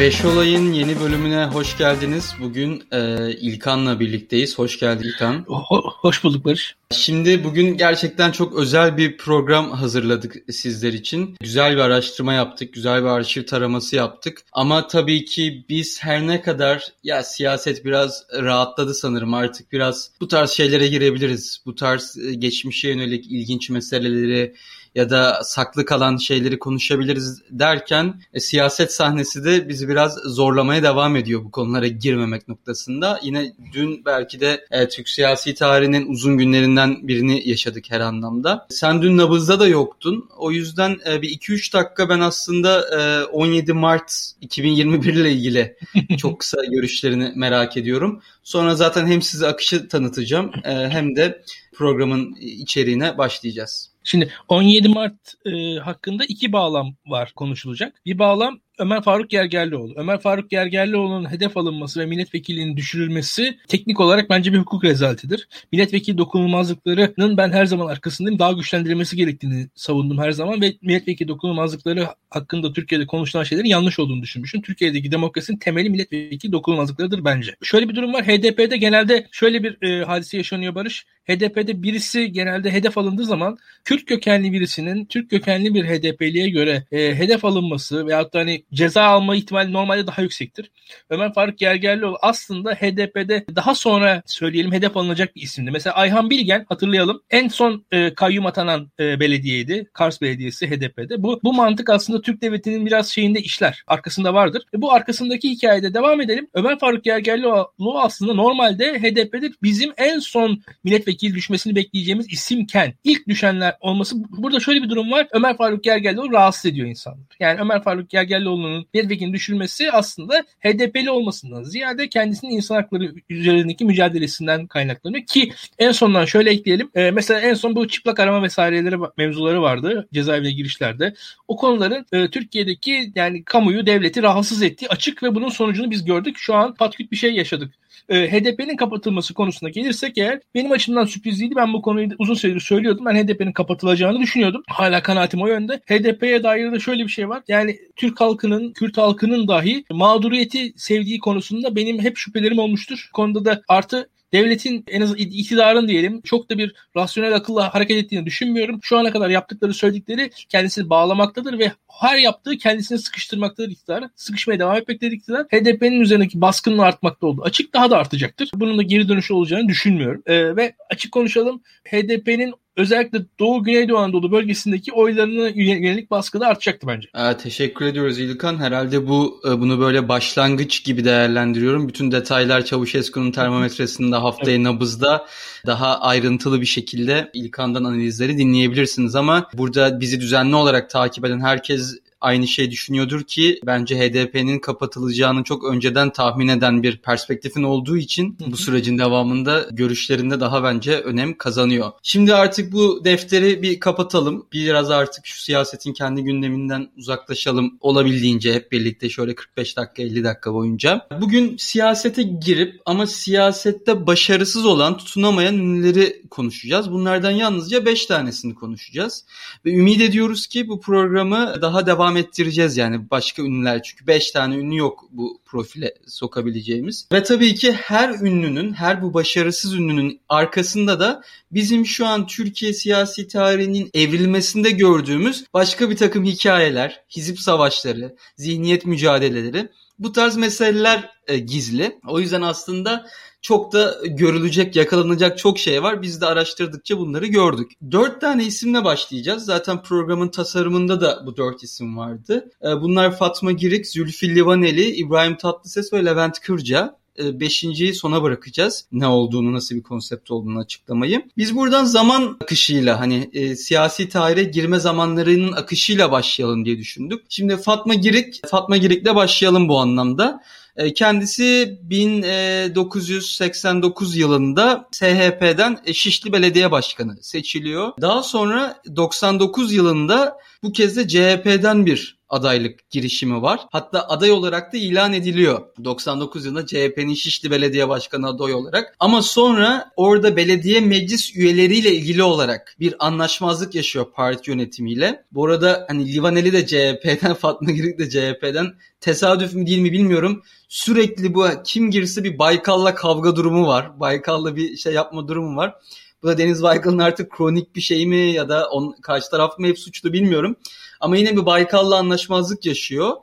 Beş Olay'ın yeni bölümüne hoş geldiniz. Bugün e, İlkan'la birlikteyiz. Hoş geldin İlkan. Ho- hoş bulduk Barış. Şimdi bugün gerçekten çok özel bir program hazırladık sizler için. Güzel bir araştırma yaptık, güzel bir arşiv taraması yaptık. Ama tabii ki biz her ne kadar ya siyaset biraz rahatladı sanırım artık biraz bu tarz şeylere girebiliriz. Bu tarz e, geçmişe yönelik ilginç meseleleri ya da saklı kalan şeyleri konuşabiliriz derken e, siyaset sahnesi de bizi biraz zorlamaya devam ediyor bu konulara girmemek noktasında. Yine dün belki de e, Türk siyasi tarihinin uzun günlerinden birini yaşadık her anlamda. Sen dün nabızda da yoktun. O yüzden e, bir 2-3 dakika ben aslında e, 17 Mart 2021 ile ilgili çok kısa görüşlerini merak ediyorum. Sonra zaten hem size akışı tanıtacağım e, hem de programın içeriğine başlayacağız. Şimdi 17 Mart e, hakkında iki bağlam var konuşulacak. Bir bağlam Ömer Faruk Gergerlioğlu. Ömer Faruk Gergerlioğlu'nun hedef alınması ve milletvekilliğinin düşürülmesi teknik olarak bence bir hukuk rezaletidir. Milletvekili dokunulmazlıklarının ben her zaman arkasındayım. Daha güçlendirilmesi gerektiğini savundum her zaman ve milletvekili dokunulmazlıkları hakkında Türkiye'de konuşulan şeylerin yanlış olduğunu düşünmüşüm. Türkiye'deki demokrasinin temeli milletvekili dokunulmazlıklarıdır bence. Şöyle bir durum var. HDP'de genelde şöyle bir e, hadise yaşanıyor Barış. HDP'de birisi genelde hedef alındığı zaman Kürt kökenli birisinin Türk kökenli bir HDP'liye göre e, hedef alınması veyahut da hani ceza alma ihtimali normalde daha yüksektir. Ömer Faruk Gergerlioğlu aslında HDP'de daha sonra söyleyelim hedef alınacak bir isimdi. Mesela Ayhan Bilgen hatırlayalım en son e, kayyum atanan e, belediyeydi. Kars Belediyesi HDP'de. Bu, bu mantık aslında Türk Devleti'nin biraz şeyinde işler. Arkasında vardır. E, bu arkasındaki hikayede devam edelim. Ömer Faruk Gergerlioğlu aslında normalde HDP'de bizim en son milletvekili düşmesini bekleyeceğimiz isimken ilk düşenler olması burada şöyle bir durum var. Ömer Faruk Gergerlioğlu rahatsız ediyor insanları. Yani Ömer Faruk Gergerlioğlu'nun milletvekilinin düşürmesi aslında HDP'li olmasından ziyade kendisinin insan hakları üzerindeki mücadelesinden kaynaklanıyor ki en sondan şöyle ekleyelim. E, mesela en son bu çıplak arama vesaireleri mevzuları vardı cezaevine girişlerde. O konuların e, Türkiye'deki yani kamuyu, devleti rahatsız ettiği açık ve bunun sonucunu biz gördük. Şu an patküt bir şey yaşadık e, HDP'nin kapatılması konusuna gelirsek eğer benim açımdan sürprizliydi. Ben bu konuyu uzun süredir söylüyordum. Ben HDP'nin kapatılacağını düşünüyordum. Hala kanaatim o yönde. HDP'ye dair de şöyle bir şey var. Yani Türk halkının, Kürt halkının dahi mağduriyeti sevdiği konusunda benim hep şüphelerim olmuştur. Bu konuda da artı devletin en az iktidarın diyelim çok da bir rasyonel akılla hareket ettiğini düşünmüyorum. Şu ana kadar yaptıkları söyledikleri kendisini bağlamaktadır ve her yaptığı kendisini sıkıştırmaktadır iktidar. Sıkışmaya devam etmektedir iktidar. HDP'nin üzerindeki baskının artmakta oldu. Açık daha da artacaktır. Bunun da geri dönüşü olacağını düşünmüyorum. Ee, ve açık konuşalım HDP'nin özellikle Doğu Güneydoğu Anadolu bölgesindeki oylarına yönelik baskı da artacaktı bence. Ee, teşekkür ediyoruz İlkan. Herhalde bu e, bunu böyle başlangıç gibi değerlendiriyorum. Bütün detaylar Çavuşescu'nun termometresinde haftaya evet. nabızda daha ayrıntılı bir şekilde İlkan'dan analizleri dinleyebilirsiniz ama burada bizi düzenli olarak takip eden herkes aynı şey düşünüyordur ki bence HDP'nin kapatılacağını çok önceden tahmin eden bir perspektifin olduğu için bu sürecin devamında görüşlerinde daha bence önem kazanıyor. Şimdi artık bu defteri bir kapatalım. Biraz artık şu siyasetin kendi gündeminden uzaklaşalım olabildiğince hep birlikte şöyle 45 dakika 50 dakika boyunca. Bugün siyasete girip ama siyasette başarısız olan tutunamayan ünlüleri konuşacağız. Bunlardan yalnızca 5 tanesini konuşacağız. Ve ümit ediyoruz ki bu programı daha devam devam ettireceğiz yani başka ünlüler çünkü 5 tane ünlü yok bu profile sokabileceğimiz. Ve tabii ki her ünlünün, her bu başarısız ünlünün arkasında da bizim şu an Türkiye siyasi tarihinin evrilmesinde gördüğümüz başka bir takım hikayeler, hizip savaşları, zihniyet mücadeleleri bu tarz meseleler e, gizli. O yüzden aslında çok da görülecek, yakalanacak çok şey var. Biz de araştırdıkça bunları gördük. Dört tane isimle başlayacağız. Zaten programın tasarımında da bu dört isim vardı. Ee, bunlar Fatma Girik, Zülfü Livaneli, İbrahim Tatlıses ve Levent Kırca ee, beşinciyi sona bırakacağız. Ne olduğunu, nasıl bir konsept olduğunu açıklamayı. Biz buradan zaman akışıyla hani e, siyasi tarihe girme zamanlarının akışıyla başlayalım diye düşündük. Şimdi Fatma Girik, Fatma Girik'le başlayalım bu anlamda. E, kendisi 1989 yılında SHP'den Şişli Belediye Başkanı seçiliyor. Daha sonra 99 yılında bu kez de CHP'den bir adaylık girişimi var. Hatta aday olarak da ilan ediliyor. 99 yılında CHP'nin Şişli Belediye Başkanı aday olarak. Ama sonra orada belediye meclis üyeleriyle ilgili olarak bir anlaşmazlık yaşıyor parti yönetimiyle. Bu arada hani Livaneli de CHP'den, Fatma Girik de CHP'den. Tesadüf mü değil mi bilmiyorum. Sürekli bu kim girse bir Baykal'la kavga durumu var. Baykal'la bir şey yapma durumu var. Bu da Deniz Baykal'ın artık kronik bir şey mi ya da on, karşı taraf mı hep suçlu bilmiyorum. Ama yine bir Baykal'la anlaşmazlık yaşıyor.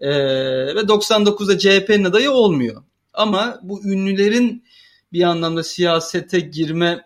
Ee, ve 99'da CHP'nin adayı olmuyor. Ama bu ünlülerin bir anlamda siyasete girme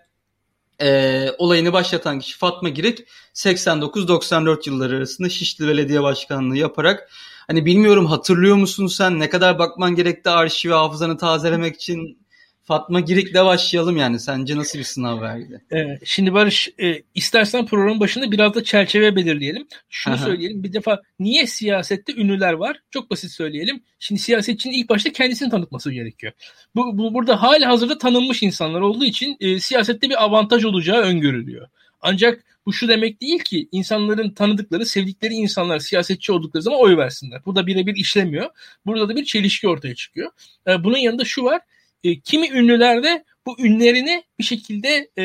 e, olayını başlatan kişi Fatma Girik 89-94 yılları arasında Şişli Belediye Başkanlığı yaparak hani bilmiyorum hatırlıyor musun sen ne kadar bakman gerekti arşive hafızanı tazelemek için Fatma Girik'le başlayalım yani. Sence nasıl bir sınav verdi? Ee, şimdi Barış e, istersen programın başında biraz da çerçeve belirleyelim. Şunu Aha. söyleyelim. Bir defa niye siyasette ünlüler var? Çok basit söyleyelim. Şimdi siyasetçinin ilk başta kendisini tanıtması gerekiyor. Bu, bu burada hali hazırda tanınmış insanlar olduğu için e, siyasette bir avantaj olacağı öngörülüyor. Ancak bu şu demek değil ki insanların tanıdıkları, sevdikleri insanlar siyasetçi oldukları zaman oy versinler. Burada birebir işlemiyor. Burada da bir çelişki ortaya çıkıyor. E, bunun yanında şu var e, kimi ünlülerde bu ünlerini bir şekilde e,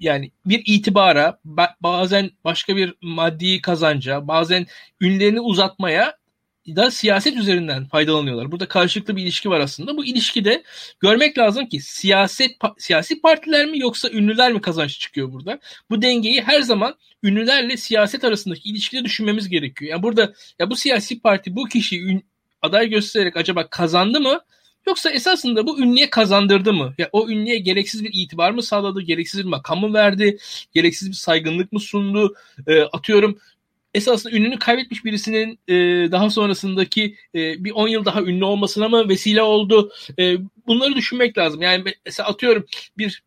yani bir itibara bazen başka bir maddi kazanca bazen ünlerini uzatmaya da siyaset üzerinden faydalanıyorlar. Burada karşılıklı bir ilişki var aslında. Bu ilişkide görmek lazım ki siyaset siyasi partiler mi yoksa ünlüler mi kazanç çıkıyor burada? Bu dengeyi her zaman ünlülerle siyaset arasındaki ilişkide düşünmemiz gerekiyor. Yani burada ya bu siyasi parti bu kişi ün, aday göstererek acaba kazandı mı Yoksa esasında bu ünlüye kazandırdı mı? Ya o ünlüye gereksiz bir itibar mı sağladı? Gereksiz bir makam mı verdi? Gereksiz bir saygınlık mı sundu? E, atıyorum esasında ünlünü kaybetmiş birisinin e, daha sonrasındaki e, bir 10 yıl daha ünlü olmasına mı vesile oldu? E, bunları düşünmek lazım. Yani mesela atıyorum bir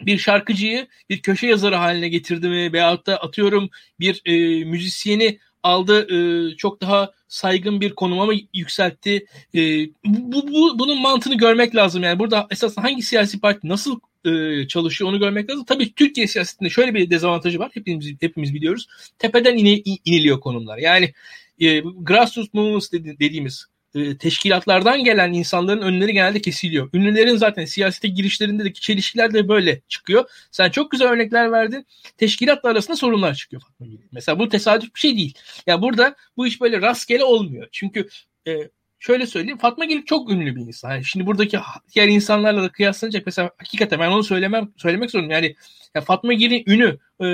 bir şarkıcıyı bir köşe yazarı haline getirdi mi? Veyahut da atıyorum bir e, müzisyeni aldı e, çok daha saygın bir konuma mı yükseltti? E, bu, bu, bunun mantığını görmek lazım. Yani burada esas hangi siyasi parti nasıl e, çalışıyor onu görmek lazım. Tabii Türkiye siyasetinde şöyle bir dezavantajı var. Hepimiz hepimiz biliyoruz. Tepeden ine, iniliyor konumlar. Yani e, grassroots movements dediğimiz e, teşkilatlardan gelen insanların önleri genelde kesiliyor. Ünlülerin zaten siyasete girişlerindeki çelişkiler de böyle çıkıyor. Sen çok güzel örnekler verdin. Teşkilatlar arasında sorunlar çıkıyor Fatma Gül. Mesela bu tesadüf bir şey değil. Ya yani burada bu iş böyle rastgele olmuyor. Çünkü e, şöyle söyleyeyim Fatma Gelik çok ünlü bir insan. Yani şimdi buradaki diğer insanlarla da kıyaslanacak mesela hakikaten ben onu söylemem söylemek zorundayım. Yani ya Fatma Gelik'in ünü e,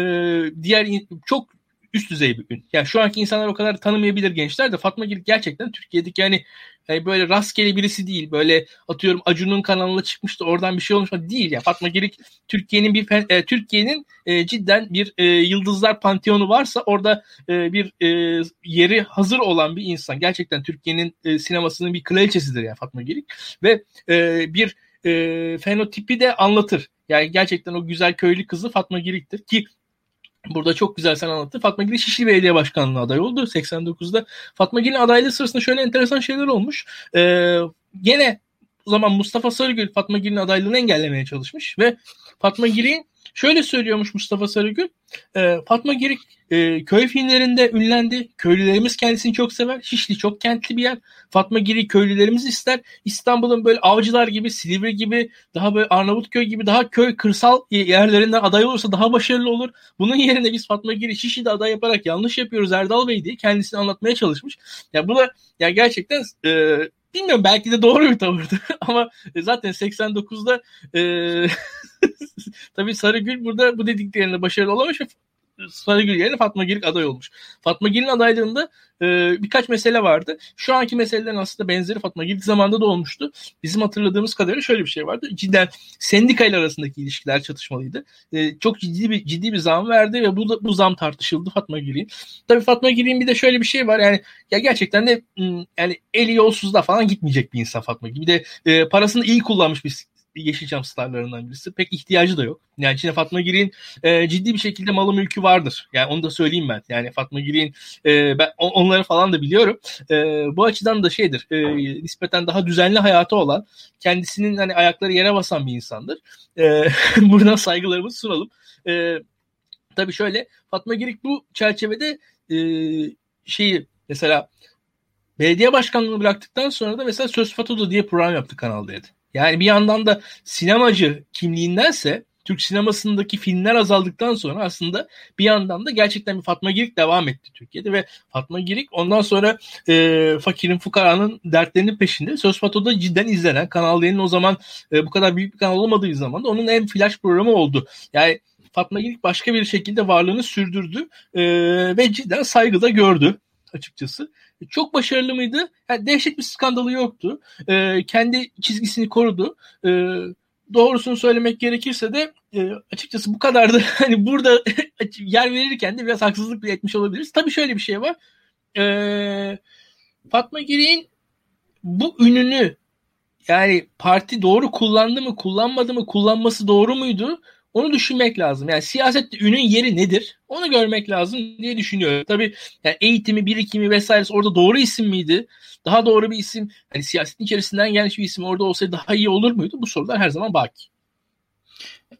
diğer çok üst düzey bir ün. Yani şu anki insanlar o kadar tanımayabilir gençler de Fatma Girik gerçekten Türkiye'deki yani, yani böyle rastgele birisi değil. Böyle atıyorum Acun'un kanalına çıkmıştı oradan bir şey olmuş mu değil. Yani Fatma Girik Türkiye'nin bir e, Türkiye'nin e, cidden bir e, yıldızlar panteonu varsa orada e, bir e, yeri hazır olan bir insan. Gerçekten Türkiye'nin e, sinemasının bir kraliçesidir yani Fatma Girik ve e, bir e, fenotipi de anlatır. Yani gerçekten o güzel köylü kızı Fatma Girik'tir ki Burada çok güzel sen anlattın. Fatma Gil Şişli Belediye Başkanlığı aday oldu 89'da. Fatma Gil'in adaylığı sırasında şöyle enteresan şeyler olmuş. Ee, gene o zaman Mustafa Sarıgül Fatma Gil'in adaylığını engellemeye çalışmış ve Fatma Gil'in Şöyle söylüyormuş Mustafa Sarıgül. E, Fatma Girik e, köy filmlerinde ünlendi. Köylülerimiz kendisini çok sever. Şişli çok kentli bir yer. Fatma Girik köylülerimiz ister. İstanbul'un böyle avcılar gibi, Silivri gibi, daha böyle Arnavutköy gibi daha köy kırsal yerlerinden aday olursa daha başarılı olur. Bunun yerine biz Fatma Girik Şişli'de aday yaparak yanlış yapıyoruz Erdal Bey diye kendisini anlatmaya çalışmış. Ya bu da ya gerçekten e, bilmiyorum belki de doğru bir tavırdı ama zaten 89'da e, tabii Sarıgül burada bu dediklerinde başarılı olamamış ve Sarıgül yerine Fatma Girik aday olmuş. Fatma Girik'in adaylığında e, birkaç mesele vardı. Şu anki meselelerin aslında benzeri Fatma Girik zamanında da olmuştu. Bizim hatırladığımız kadarıyla şöyle bir şey vardı. Cidden sendika ile arasındaki ilişkiler çatışmalıydı. E, çok ciddi bir ciddi bir zam verdi ve bu bu zam tartışıldı Fatma Girik'in. Tabii Fatma Girik'in bir de şöyle bir şey var. Yani ya gerçekten de yani eli yolsuzda falan gitmeyecek bir insan Fatma Girik. Bir de e, parasını iyi kullanmış bir Yeşilçam starlarından birisi. Pek ihtiyacı da yok. Yani içine Fatma Girik'in e, ciddi bir şekilde malı mülkü vardır. Yani onu da söyleyeyim ben. Yani Fatma Girik'in e, ben onları falan da biliyorum. E, bu açıdan da şeydir. E, nispeten daha düzenli hayatı olan, kendisinin hani ayakları yere basan bir insandır. E, buradan saygılarımızı sunalım. E, tabii şöyle Fatma Girik bu çerçevede e, şeyi Mesela belediye başkanlığını bıraktıktan sonra da mesela Söz Fatoda diye program yaptı Kanal D'de. Yani bir yandan da sinemacı kimliğindense Türk sinemasındaki filmler azaldıktan sonra aslında bir yandan da gerçekten bir Fatma Girik devam etti Türkiye'de ve Fatma Girik ondan sonra e, fakirin fukaranın dertlerinin peşinde Söz Fato'da cidden izlenen Kanal D'nin o zaman e, bu kadar büyük bir kanal olmadığı zaman da onun en flash programı oldu. Yani Fatma Girik başka bir şekilde varlığını sürdürdü e, ve cidden saygıda gördü açıkçası. Çok başarılı mıydı? Yani dehşet bir skandalı yoktu. E, kendi çizgisini korudu. E, doğrusunu söylemek gerekirse de e, açıkçası bu kadar da hani burada yer verirken de biraz haksızlık bile etmiş olabiliriz. Tabii şöyle bir şey var. E, Fatma Girik'in bu ününü yani parti doğru kullandı mı kullanmadı mı kullanması doğru muydu? Onu düşünmek lazım. Yani siyasette ünün yeri nedir? Onu görmek lazım diye düşünüyorum. Tabii yani eğitimi, birikimi vesairesi orada doğru isim miydi? Daha doğru bir isim, hani siyasetin içerisinden gelmiş bir isim orada olsaydı daha iyi olur muydu? Bu sorular her zaman baki.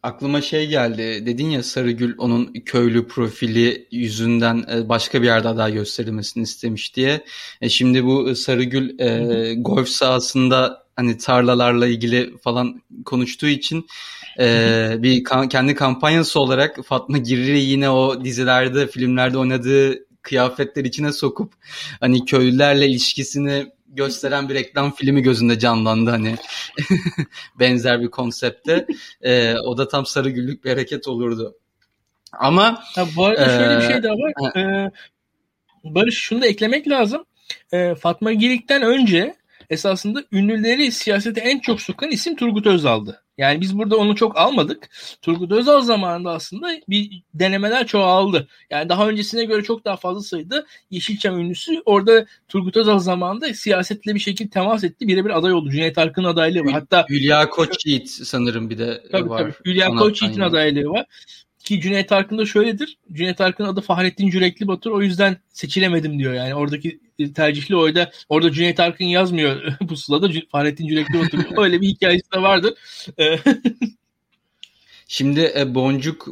Aklıma şey geldi. Dedin ya Sarıgül onun köylü profili yüzünden e, başka bir yerde aday gösterilmesini istemiş diye. E şimdi bu Sarıgül e, golf sahasında hani tarlalarla ilgili falan konuştuğu için e, bir ka- kendi kampanyası olarak Fatma Girri yine o dizilerde, filmlerde oynadığı kıyafetler içine sokup hani köylülerle ilişkisini gösteren bir reklam filmi gözünde canlandı hani benzer bir konsepte. E, o da tam sarı güllük bir hareket olurdu. Ama ha, bu arada e, şöyle bir şey daha var. E, Barış şunu da eklemek lazım. E, Fatma Girik'ten önce esasında ünlüleri siyasete en çok sokan isim Turgut Özal'dı. Yani biz burada onu çok almadık. Turgut Özal zamanında aslında bir denemeler çoğaldı. Yani daha öncesine göre çok daha fazla sayıda Yeşilçam ünlüsü orada Turgut Özal zamanında siyasetle bir şekilde temas etti. Birebir aday oldu. Cüneyt Arkın adaylığı var. Hatta Hülya Koçyiğit sanırım bir de tabii, var. Tabii. Hülya Koçyiğit'in adaylığı var. Ki Cüneyt Arkın da şöyledir. Cüneyt Arkın adı Fahrettin Cürekli Batur. O yüzden seçilemedim diyor. Yani oradaki tercihli oyda orada Cüneyt Arkın yazmıyor pusulada. Fahrettin Cürekli Batur. Öyle bir hikayesi de vardır. Şimdi e, Boncuk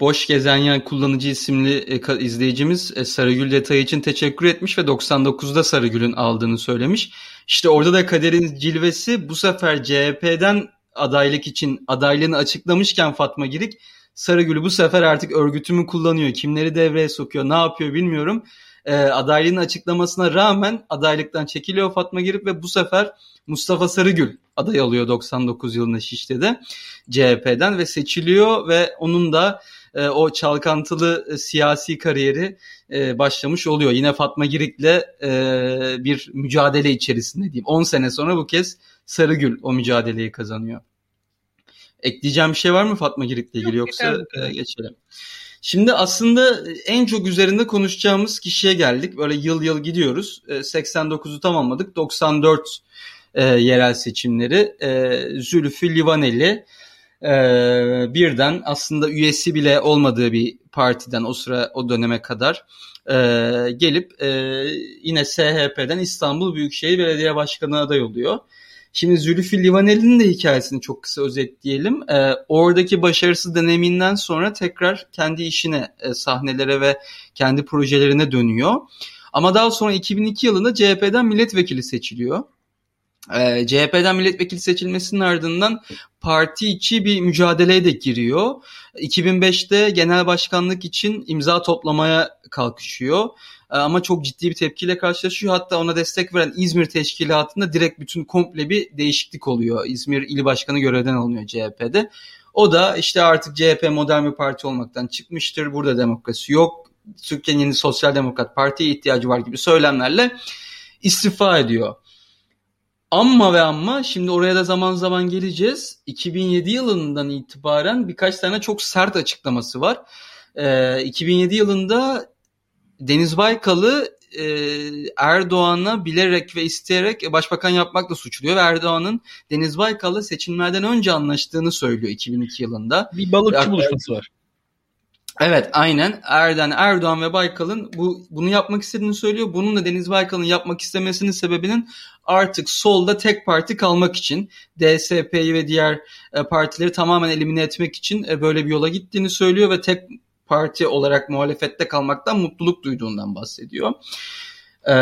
Boş Gezen Yani Kullanıcı isimli e, izleyicimiz e, Sarıgül detayı için teşekkür etmiş ve 99'da Sarıgül'ün aldığını söylemiş. İşte orada da kaderin cilvesi bu sefer CHP'den adaylık için adaylığını açıklamışken Fatma Girik Sarıgül bu sefer artık örgütümü kullanıyor. Kimleri devreye sokuyor, ne yapıyor bilmiyorum. E, adaylığını açıklamasına rağmen adaylıktan çekiliyor Fatma Girip ve bu sefer Mustafa Sarıgül aday alıyor 99 yılında Şişli'de CHP'den ve seçiliyor ve onun da e, o çalkantılı e, siyasi kariyeri e, başlamış oluyor. Yine Fatma Girik'le e, bir mücadele içerisinde diyeyim. 10 sene sonra bu kez Sarıgül o mücadeleyi kazanıyor. Ekleyeceğim bir şey var mı Fatma Girik'le ilgili Yok, yoksa e, geçelim. Şimdi aslında en çok üzerinde konuşacağımız kişiye geldik. Böyle yıl yıl gidiyoruz. 89'u e, tamamladık. 94 e, yerel seçimleri. E, Zülfü Livaneli e, birden aslında üyesi bile olmadığı bir partiden o sıra o döneme kadar e, gelip e, yine SHP'den İstanbul Büyükşehir Belediye Başkanı aday oluyor. Şimdi Zülfü Livaneli'nin de hikayesini çok kısa özetleyelim. E, oradaki başarısız deneyiminden sonra tekrar kendi işine, e, sahnelere ve kendi projelerine dönüyor. Ama daha sonra 2002 yılında CHP'den milletvekili seçiliyor. E, CHP'den milletvekili seçilmesinin ardından parti içi bir mücadeleye de giriyor. 2005'te genel başkanlık için imza toplamaya kalkışıyor. Ee, ama çok ciddi bir tepkiyle karşılaşıyor. Hatta ona destek veren İzmir Teşkilatı'nda direkt bütün komple bir değişiklik oluyor. İzmir İl Başkanı görevden alınıyor CHP'de. O da işte artık CHP modern bir parti olmaktan çıkmıştır. Burada demokrasi yok. Türkiye'nin yeni sosyal demokrat partiye ihtiyacı var gibi söylemlerle istifa ediyor. Amma ve amma şimdi oraya da zaman zaman geleceğiz. 2007 yılından itibaren birkaç tane çok sert açıklaması var. Ee, 2007 yılında Deniz Baykal'ı e, Erdoğan'a bilerek ve isteyerek başbakan yapmakla suçluyor ve Erdoğan'ın Deniz Baykal'la seçimlerden önce anlaştığını söylüyor 2002 yılında. Bir balıkçı Hatta, buluşması var. Evet aynen Erden Erdoğan ve Baykal'ın bu bunu yapmak istediğini söylüyor. Bunun da Deniz Baykal'ın yapmak istemesinin sebebinin artık solda tek parti kalmak için DSP'yi ve diğer e, partileri tamamen elimine etmek için e, böyle bir yola gittiğini söylüyor ve tek parti olarak muhalefette kalmaktan mutluluk duyduğundan bahsediyor. Ee,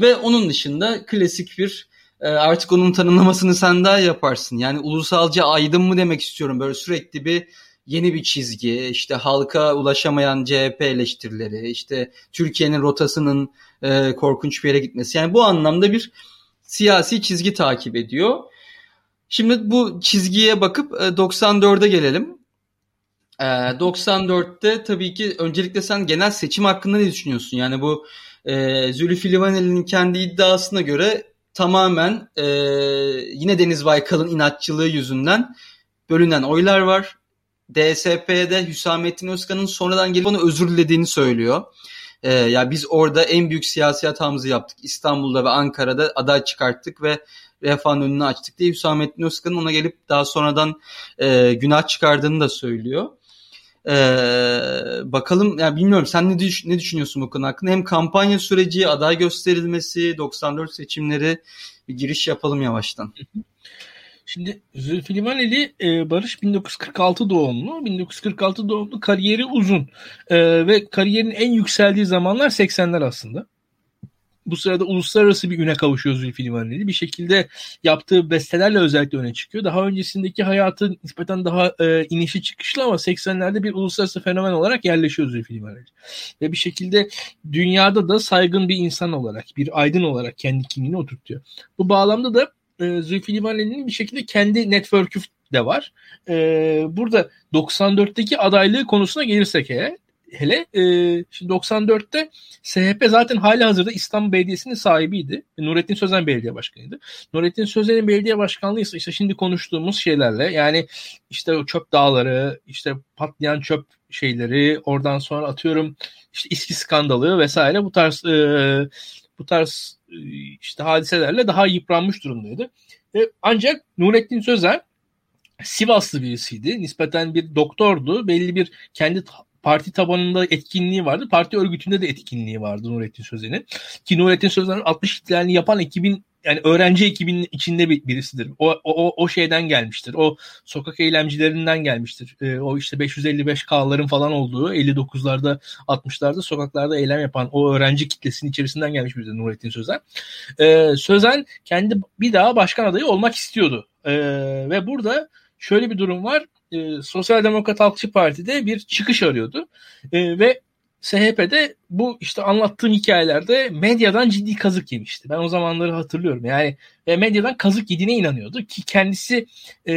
ve onun dışında klasik bir e, artık onun tanımlamasını sen daha yaparsın. Yani ulusalcı aydın mı demek istiyorum. Böyle sürekli bir yeni bir çizgi, işte halka ulaşamayan CHP eleştirileri, işte Türkiye'nin rotasının e, korkunç bir yere gitmesi. Yani bu anlamda bir siyasi çizgi takip ediyor. Şimdi bu çizgiye bakıp 94'e gelelim. 94'te tabii ki öncelikle sen genel seçim hakkında ne düşünüyorsun? Yani bu e, Zülfü Livaneli'nin kendi iddiasına göre tamamen e, yine Deniz Baykal'ın inatçılığı yüzünden bölünen oylar var. DSP'de Hüsamettin Özkan'ın sonradan gelip onu özür dilediğini söylüyor. E, ya biz orada en büyük siyasi hatamızı yaptık. İstanbul'da ve Ankara'da aday çıkarttık ve refahın önünü açtık diye Hüsamettin Özkan'ın ona gelip daha sonradan e, günah çıkardığını da söylüyor. Ee, bakalım yani bilmiyorum sen ne, düş ne düşünüyorsun bu konu hakkında? Hem kampanya süreci, aday gösterilmesi, 94 seçimleri bir giriş yapalım yavaştan. Şimdi Zülfü Livaneli e, Barış 1946 doğumlu. 1946 doğumlu kariyeri uzun. E, ve kariyerin en yükseldiği zamanlar 80'ler aslında bu sırada uluslararası bir üne kavuşuyor Zülfü Livaneli. Bir şekilde yaptığı bestelerle özellikle öne çıkıyor. Daha öncesindeki hayatı nispeten daha e, inişi çıkışlı ama 80'lerde bir uluslararası fenomen olarak yerleşiyor Zülfü Livaneli. Ve bir şekilde dünyada da saygın bir insan olarak, bir aydın olarak kendi kimliğini oturtuyor. Bu bağlamda da e, Zülfü Livaneli'nin bir şekilde kendi network'ü de var. E, burada 94'teki adaylığı konusuna gelirsek eğer hele e, şimdi 94'te SHP zaten hali hazırda İstanbul Belediyesi'nin sahibiydi. Nurettin Sözen belediye başkanıydı. Nurettin Sözen'in belediye başkanlığı ise işte şimdi konuştuğumuz şeylerle yani işte o çöp dağları, işte patlayan çöp şeyleri, oradan sonra atıyorum işte İSKİ skandalı vesaire bu tarz e, bu tarz e, işte hadiselerle daha yıpranmış durumdaydı. E, ancak Nurettin Sözen Sivaslı birisiydi. Nispeten bir doktordu. Belli bir kendi parti tabanında etkinliği vardı. Parti örgütünde de etkinliği vardı Nurettin Sözen'in. Ki Nurettin Sözen'in 60 ihtilalini yapan ekibin yani öğrenci ekibinin içinde birisidir. O, o, o şeyden gelmiştir. O sokak eylemcilerinden gelmiştir. E, o işte 555 K'ların falan olduğu 59'larda 60'larda sokaklarda eylem yapan o öğrenci kitlesinin içerisinden gelmiş bir Nurettin Sözen. E, Sözen kendi bir daha başkan adayı olmak istiyordu. E, ve burada şöyle bir durum var e, Sosyal Demokrat Halkçı Parti'de bir çıkış arıyordu. E, ve SHP'de bu işte anlattığım hikayelerde medyadan ciddi kazık yemişti. Ben o zamanları hatırlıyorum. Yani e, medyadan kazık yediğine inanıyordu ki kendisi e,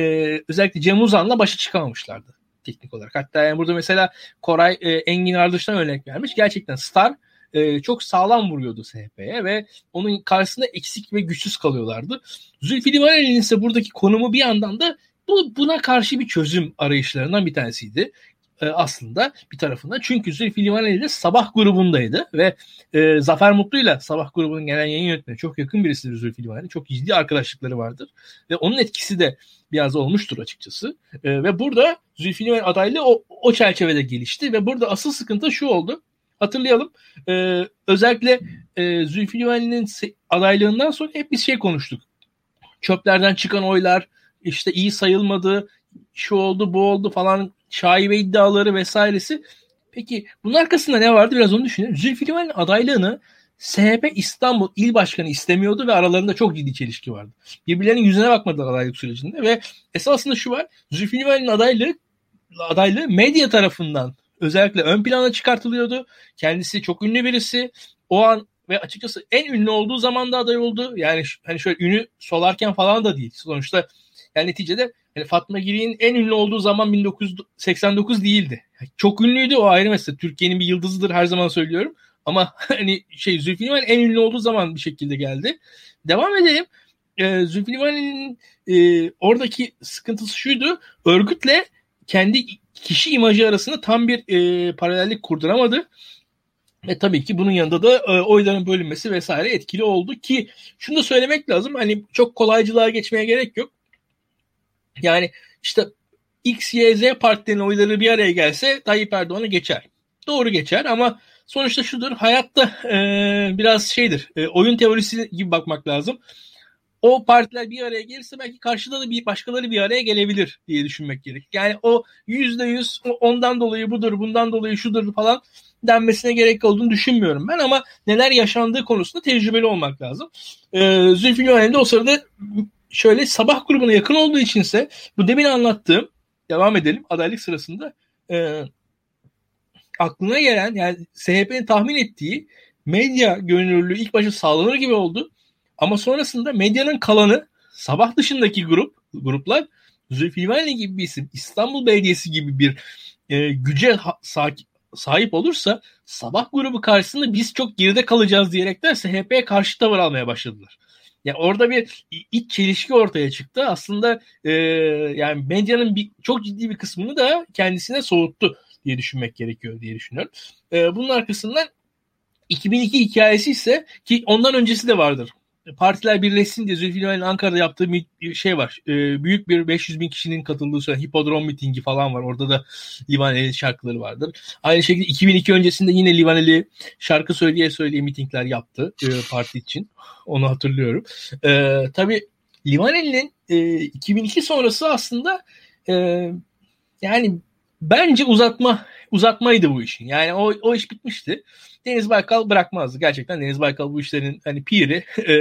özellikle Cem Uzan'la başa çıkamamışlardı teknik olarak. Hatta yani burada mesela Koray e, Engin Ardış'tan örnek vermiş. Gerçekten Star e, çok sağlam vuruyordu SHP'ye ve onun karşısında eksik ve güçsüz kalıyorlardı. Zülfü Livaneli'nin ise buradaki konumu bir yandan da bu buna karşı bir çözüm arayışlarından bir tanesiydi e, aslında bir tarafından. Çünkü Zülfü Livaneli de Sabah grubundaydı ve e, Zafer Mutlu'yla Sabah grubunun genel yayın yönetmeni çok yakın birisidir Zülfü Livaneli. Çok ciddi arkadaşlıkları vardır ve onun etkisi de biraz olmuştur açıkçası. E, ve burada Zülfü Livaneli adaylığı o, o çerçevede gelişti ve burada asıl sıkıntı şu oldu. Hatırlayalım. E, özellikle e, Zülfü Livaneli'nin adaylığından sonra hep bir şey konuştuk. Çöplerden çıkan oylar, işte iyi sayılmadı, şu oldu, bu oldu falan şaibe iddiaları vesairesi. Peki bunun arkasında ne vardı biraz onu düşünelim. Zülfü Livaneli adaylığını SHP İstanbul İl Başkanı istemiyordu ve aralarında çok ciddi çelişki vardı. Birbirlerinin yüzüne bakmadılar adaylık sürecinde ve esasında şu var. Zülfü Livaneli'nin adaylığı, adaylığı medya tarafından özellikle ön plana çıkartılıyordu. Kendisi çok ünlü birisi. O an ve açıkçası en ünlü olduğu zaman da aday oldu. Yani hani şöyle ünü solarken falan da değil. Sonuçta yani neticede yani Fatma Giri'nin en ünlü olduğu zaman 1989 değildi. Çok ünlüydü o ayrı mesele. Türkiye'nin bir yıldızıdır her zaman söylüyorum. Ama hani şey Zülfü Livaneli en ünlü olduğu zaman bir şekilde geldi. Devam edelim. Ee, Zülfü Livaneli'nin e, oradaki sıkıntısı şuydu. Örgütle kendi kişi imajı arasında tam bir e, paralellik kurduramadı. Ve tabii ki bunun yanında da e, oyların bölünmesi vesaire etkili oldu ki şunu da söylemek lazım. Hani çok kolaycılığa geçmeye gerek yok. Yani işte X, Y, Z partilerin oyları bir araya gelse Tayyip Erdoğan'ı geçer. Doğru geçer ama sonuçta şudur hayatta e, biraz şeydir e, oyun teorisi gibi bakmak lazım. O partiler bir araya gelirse belki karşıda da bir başkaları bir araya gelebilir diye düşünmek gerek. Yani o yüzde yüz ondan dolayı budur bundan dolayı şudur falan denmesine gerek olduğunu düşünmüyorum ben ama neler yaşandığı konusunda tecrübeli olmak lazım. Ee, Zülfü Livaneli de o sırada şöyle sabah grubuna yakın olduğu içinse bu demin anlattığım devam edelim adaylık sırasında e, aklına gelen yani SHP'nin tahmin ettiği medya gönüllülüğü ilk başta sağlanır gibi oldu. Ama sonrasında medyanın kalanı sabah dışındaki grup gruplar Zülfü Livaneli gibi bir isim İstanbul Belediyesi gibi bir e, güce ha, sahip olursa sabah grubu karşısında biz çok geride kalacağız diyerekten SHP'ye karşı tavır almaya başladılar. Yani orada bir iç çelişki ortaya çıktı. Aslında e, yani medyanın bir, çok ciddi bir kısmını da kendisine soğuttu diye düşünmek gerekiyor diye düşünüyorum. E, bunun arkasından 2002 hikayesi ise ki ondan öncesi de vardır partiler birleşsin diye Livaneli'nin Ankara'da yaptığı bir şey var. E, büyük bir 500 bin kişinin katıldığı söyle hipodrom mitingi falan var. Orada da Livaneli şarkıları vardır. Aynı şekilde 2002 öncesinde yine Livaneli şarkı söyleye söyleye mitingler yaptı e, parti için. Onu hatırlıyorum. E, tabii Livaneli'nin e, 2002 sonrası aslında e, yani bence uzatma uzatmaydı bu işin. Yani o, o iş bitmişti. Deniz Baykal bırakmazdı. Gerçekten Deniz Baykal bu işlerin hani piri. E,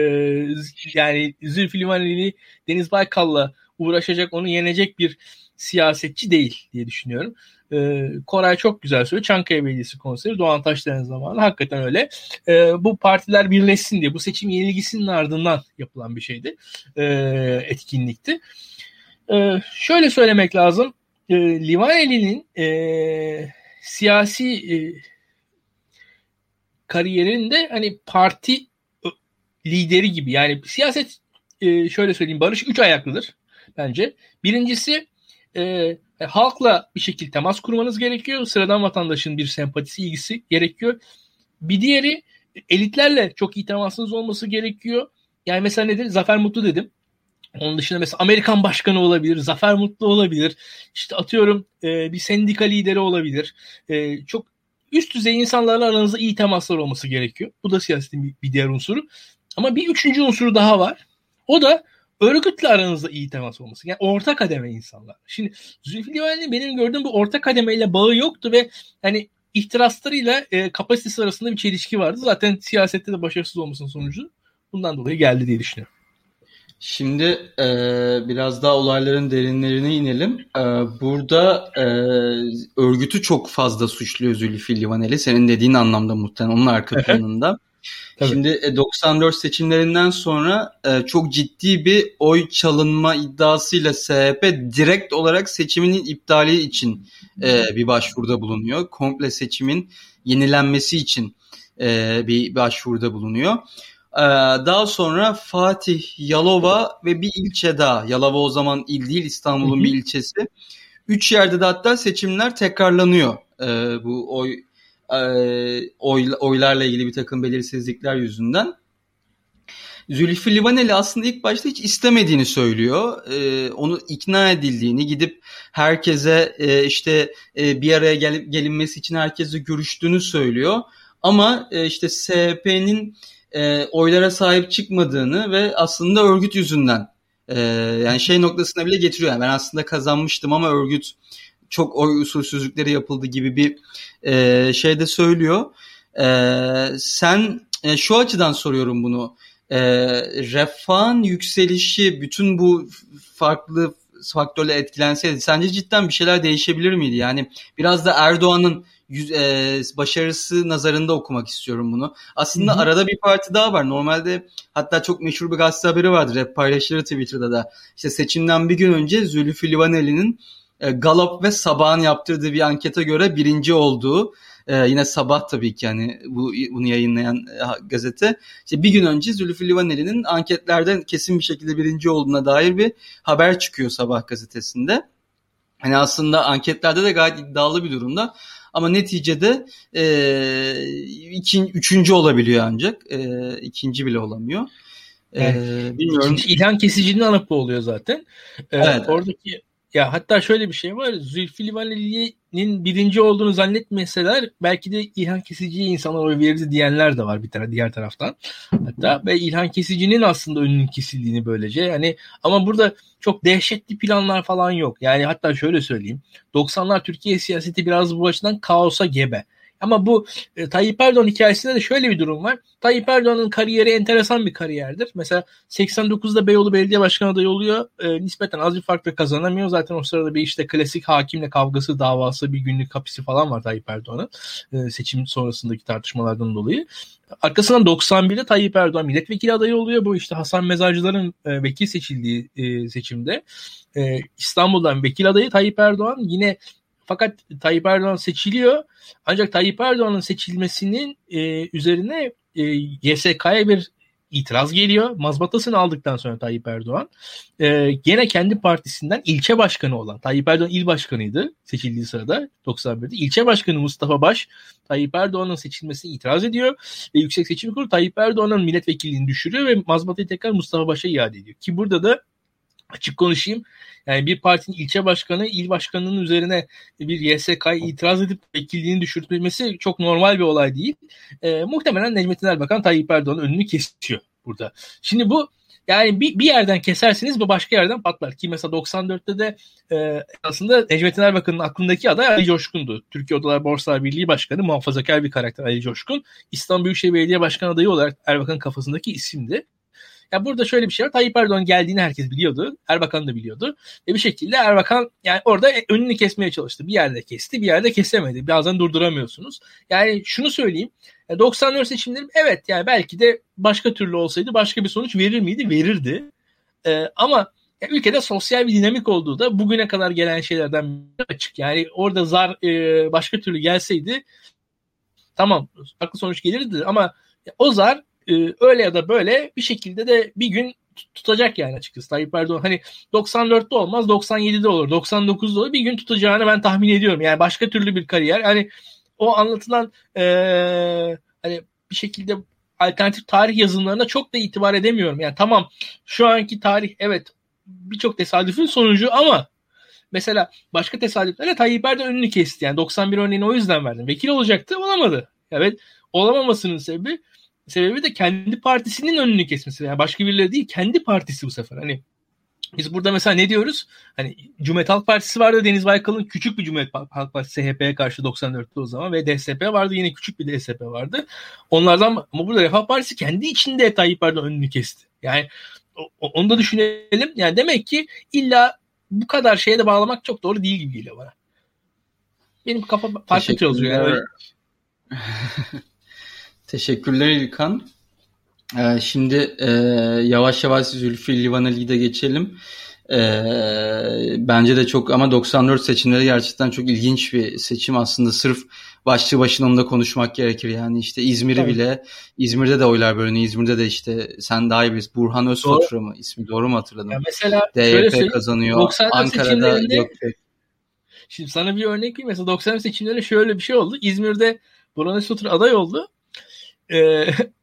yani Zülfü Livaneli Deniz Baykal'la uğraşacak, onu yenecek bir siyasetçi değil diye düşünüyorum. E, Koray çok güzel söylüyor. Çankaya Belediyesi konseri Doğan Taşdere'nin zamanı. Hakikaten öyle. E, bu partiler birleşsin diye bu seçim yenilgisinin ardından yapılan bir şeydi. E, etkinlikti. E, şöyle söylemek lazım. E, Livaneli'nin e, siyasi e, kariyerinde hani parti lideri gibi yani siyaset e, şöyle söyleyeyim barış üç ayaklıdır bence. Birincisi e, halkla bir şekilde temas kurmanız gerekiyor. Sıradan vatandaşın bir sempatisi, ilgisi gerekiyor. Bir diğeri elitlerle çok iyi temasınız olması gerekiyor. Yani mesela nedir? Zafer Mutlu dedim. Onun dışında mesela Amerikan başkanı olabilir, Zafer Mutlu olabilir. İşte atıyorum e, bir sendika lideri olabilir. E, çok üst düzey insanlarla aranızda iyi temaslar olması gerekiyor. Bu da siyasetin bir, bir diğer unsuru. Ama bir üçüncü unsuru daha var. O da örgütle aranızda iyi temas olması. Yani orta kademe insanlar. Şimdi Zülfü Livaneli'nin benim gördüğüm bu orta kademeyle bağı yoktu ve hani ihtiraslarıyla e, kapasitesi arasında bir çelişki vardı. Zaten siyasette de başarısız olmasının sonucu bundan dolayı geldi diye düşünüyorum. Şimdi e, biraz daha olayların derinlerine inelim. E, burada e, örgütü çok fazla suçluyor Zülfü Livaneli. Senin dediğin anlamda muhtemelen onun arka planında. Şimdi e, 94 seçimlerinden sonra e, çok ciddi bir oy çalınma iddiasıyla SHP direkt olarak seçiminin iptali için e, bir başvuruda bulunuyor. Komple seçimin yenilenmesi için e, bir başvuruda bulunuyor. Ee, daha sonra Fatih, Yalova ve bir ilçe daha. Yalova o zaman il değil İstanbul'un bir ilçesi. Üç yerde de hatta seçimler tekrarlanıyor. Ee, bu oy, e, oy oylarla ilgili bir takım belirsizlikler yüzünden. Zülfü Livaneli aslında ilk başta hiç istemediğini söylüyor. Ee, onu ikna edildiğini, gidip herkese e, işte e, bir araya gel, gelinmesi için herkese görüştüğünü söylüyor. Ama e, işte SHP'nin e, oylara sahip çıkmadığını ve aslında örgüt yüzünden e, yani şey noktasına bile getiriyor. Yani ben aslında kazanmıştım ama örgüt çok oy usulsüzlükleri yapıldı gibi bir e, şey de söylüyor. E, sen e, şu açıdan soruyorum bunu. E, refahın yükselişi bütün bu farklı faktörle etkilenseydi sence cidden bir şeyler değişebilir miydi? Yani biraz da Erdoğan'ın yüz, e, başarısı nazarında okumak istiyorum bunu. Aslında Hı-hı. arada bir parti daha var. Normalde hatta çok meşhur bir gazete haberi vardır. Hep paylaşılır Twitter'da da. İşte seçimden bir gün önce Zülfü Livaneli'nin e, Gallup ve Sabah'ın yaptırdığı bir ankete göre birinci olduğu ee, yine sabah tabii ki yani bu bunu yayınlayan e, gazete. İşte bir gün önce Zülfü Livaneli'nin anketlerden kesin bir şekilde birinci olduğuna dair bir haber çıkıyor sabah gazetesinde. Hani aslında anketlerde de gayet iddialı bir durumda. Ama neticede e, iki, üçüncü olabiliyor ancak. E, ikinci bile olamıyor. E, bilmiyorum. İlhan Kesici'nin anapı oluyor zaten. E, evet. Oradaki ya hatta şöyle bir şey var. Zülfü Livaneli'nin birinci olduğunu zannetmeseler belki de İlhan Kesici'ye insanlar oy verirdi diyenler de var bir tane diğer taraftan. Hatta ve İlhan Kesici'nin aslında önünün kesildiğini böylece. Yani ama burada çok dehşetli planlar falan yok. Yani hatta şöyle söyleyeyim. 90'lar Türkiye siyaseti biraz bu açıdan kaosa gebe. Ama bu e, Tayyip Erdoğan hikayesinde de şöyle bir durum var. Tayyip Erdoğan'ın kariyeri enteresan bir kariyerdir. Mesela 89'da Beyoğlu Belediye Başkanı adayı oluyor. E, nispeten az bir farkla kazanamıyor. Zaten o sırada bir işte klasik hakimle kavgası, davası, bir günlük hapisi falan var Tayyip Erdoğan'ın. E, seçim sonrasındaki tartışmalardan dolayı. Arkasından 91'de Tayyip Erdoğan milletvekili adayı oluyor. Bu işte Hasan Mezarcılar'ın e, vekil seçildiği e, seçimde. E, İstanbul'dan vekil adayı Tayyip Erdoğan yine fakat Tayyip Erdoğan seçiliyor. Ancak Tayyip Erdoğan'ın seçilmesinin e, üzerine e, YSK'ya bir itiraz geliyor. Mazbatasını aldıktan sonra Tayyip Erdoğan e, gene kendi partisinden ilçe başkanı olan Tayyip Erdoğan il başkanıydı seçildiği sırada 91'de. İlçe başkanı Mustafa Baş Tayyip Erdoğan'ın seçilmesine itiraz ediyor ve Yüksek Seçim Kurulu Tayyip Erdoğan'ın milletvekilliğini düşürüyor ve mazbatayı tekrar Mustafa Baş'a iade ediyor. Ki burada da açık konuşayım. Yani bir partinin ilçe başkanı il başkanının üzerine bir YSK'ya itiraz edip vekilliğini düşürtmesi çok normal bir olay değil. E, muhtemelen Necmettin Erbakan Tayyip Erdoğan'ın önünü kesiyor burada. Şimdi bu yani bir, bir yerden kesersiniz bu başka yerden patlar. Ki mesela 94'te de e, aslında Necmettin Erbakan'ın aklındaki aday Ali Coşkun'du. Türkiye Odalar Borsalar Birliği Başkanı muhafazakar bir karakter Ali Coşkun. İstanbul Büyükşehir Belediye Başkanı adayı olarak Erbakan'ın kafasındaki isimdi. Ya burada şöyle bir şey var. Tayyip Erdoğan geldiğini herkes biliyordu. Erbakan da biliyordu. Ve bir şekilde Erbakan yani orada önünü kesmeye çalıştı. Bir yerde kesti, bir yerde kesemedi. Bazen durduramıyorsunuz. Yani şunu söyleyeyim. 94 seçimleri evet yani belki de başka türlü olsaydı başka bir sonuç verir miydi? Verirdi. Ee, ama ya ülkede sosyal bir dinamik olduğu da bugüne kadar gelen şeylerden açık. Yani orada zar e, başka türlü gelseydi tamam farklı sonuç gelirdi ama o zar e, öyle ya da böyle bir şekilde de bir gün tutacak yani açıkçası Tayyip Erdoğan. Hani 94'te olmaz 97'de olur 99'da olur bir gün tutacağını ben tahmin ediyorum. Yani başka türlü bir kariyer. Hani o anlatılan e, hani bir şekilde alternatif tarih yazımlarına çok da itibar edemiyorum. Yani tamam şu anki tarih evet birçok tesadüfün sonucu ama mesela başka tesadüflerle Tayyip Erdoğan önünü kesti. Yani 91 örneğini o yüzden verdim. Vekil olacaktı olamadı. Evet olamamasının sebebi sebebi de kendi partisinin önünü kesmesi. Yani başka birileri değil kendi partisi bu sefer. Hani biz burada mesela ne diyoruz? Hani Cumhuriyet Halk Partisi vardı Deniz Baykal'ın küçük bir Cumhuriyet Halk Partisi CHP'ye karşı 94'te o zaman ve DSP vardı yine küçük bir DSP vardı. Onlardan ama burada Refah Partisi kendi içinde Tayyip Erdoğan önünü kesti. Yani onu da düşünelim. Yani demek ki illa bu kadar şeye de bağlamak çok doğru değil gibi geliyor bana. Benim kafa farklı çalışıyor. Yani. Teşekkürler İlkan. Ee, şimdi e, yavaş yavaş Zülfü Livaneli'de geçelim. Ee, bence de çok ama 94 seçimleri gerçekten çok ilginç bir seçim aslında. Sırf başlı başına onu da konuşmak gerekir. Yani işte İzmir'i bile İzmir'de de oylar bölünüyor İzmir'de de işte sen daha iyi bilirsin. Burhan Özfatura mı? İsmi doğru mu hatırladım? Ya mesela DYP kazanıyor. Ankara'da Gökbek. Şimdi sana bir örnek vereyim. Mesela 90 seçimlerinde şöyle bir şey oldu. İzmir'de Burhan Özfatura aday oldu ee,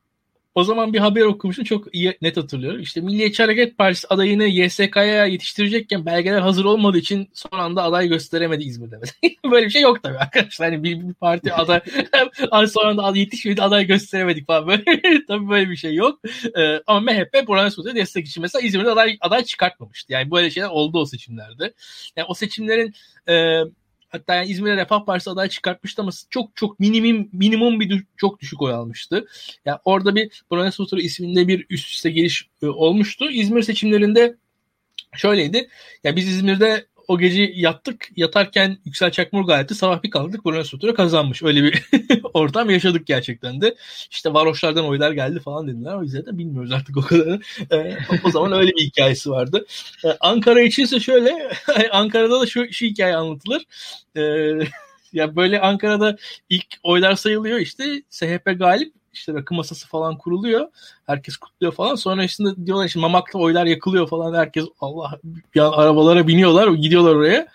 o zaman bir haber okumuştum çok iyi net hatırlıyorum. İşte Milliyetçi Hareket Partisi adayını YSK'ya yetiştirecekken belgeler hazır olmadığı için son anda aday gösteremedi İzmir'de. Böyle bir şey yok tabii arkadaşlar. Hani bir, bir parti aday son anda yetişmedi aday gösteremedik falan. Böyle, tabii böyle bir şey yok. Ee, ama MHP Burhan Sosyal destek için mesela İzmir'de aday, aday çıkartmamıştı. Yani böyle şeyler oldu o seçimlerde. Yani o seçimlerin e, Hatta yani İzmir'e Refah Partisi aday çıkartmıştı ama çok çok minimum minimum bir çok düşük oy almıştı. Yani orada bir Brones Sutra isminde bir üst üste geliş e, olmuştu. İzmir seçimlerinde şöyleydi. Ya biz İzmir'de o gece yattık. Yatarken Yüksel Çakmur gayeti sabah bir kaldık. Bruno Sutura kazanmış. Öyle bir ortam yaşadık gerçekten de. İşte varoşlardan oylar geldi falan dediler. O yüzden de bilmiyoruz artık o kadar. Ee, o zaman öyle bir hikayesi vardı. Ee, Ankara içinse şöyle. Ankara'da da şu, şu hikaye anlatılır. Ee, ya böyle Ankara'da ilk oylar sayılıyor işte SHP galip işte rakı masası falan kuruluyor. Herkes kutluyor falan. Sonra işte diyorlar işte Mamak'ta oylar yakılıyor falan. Herkes Allah ya arabalara biniyorlar gidiyorlar oraya.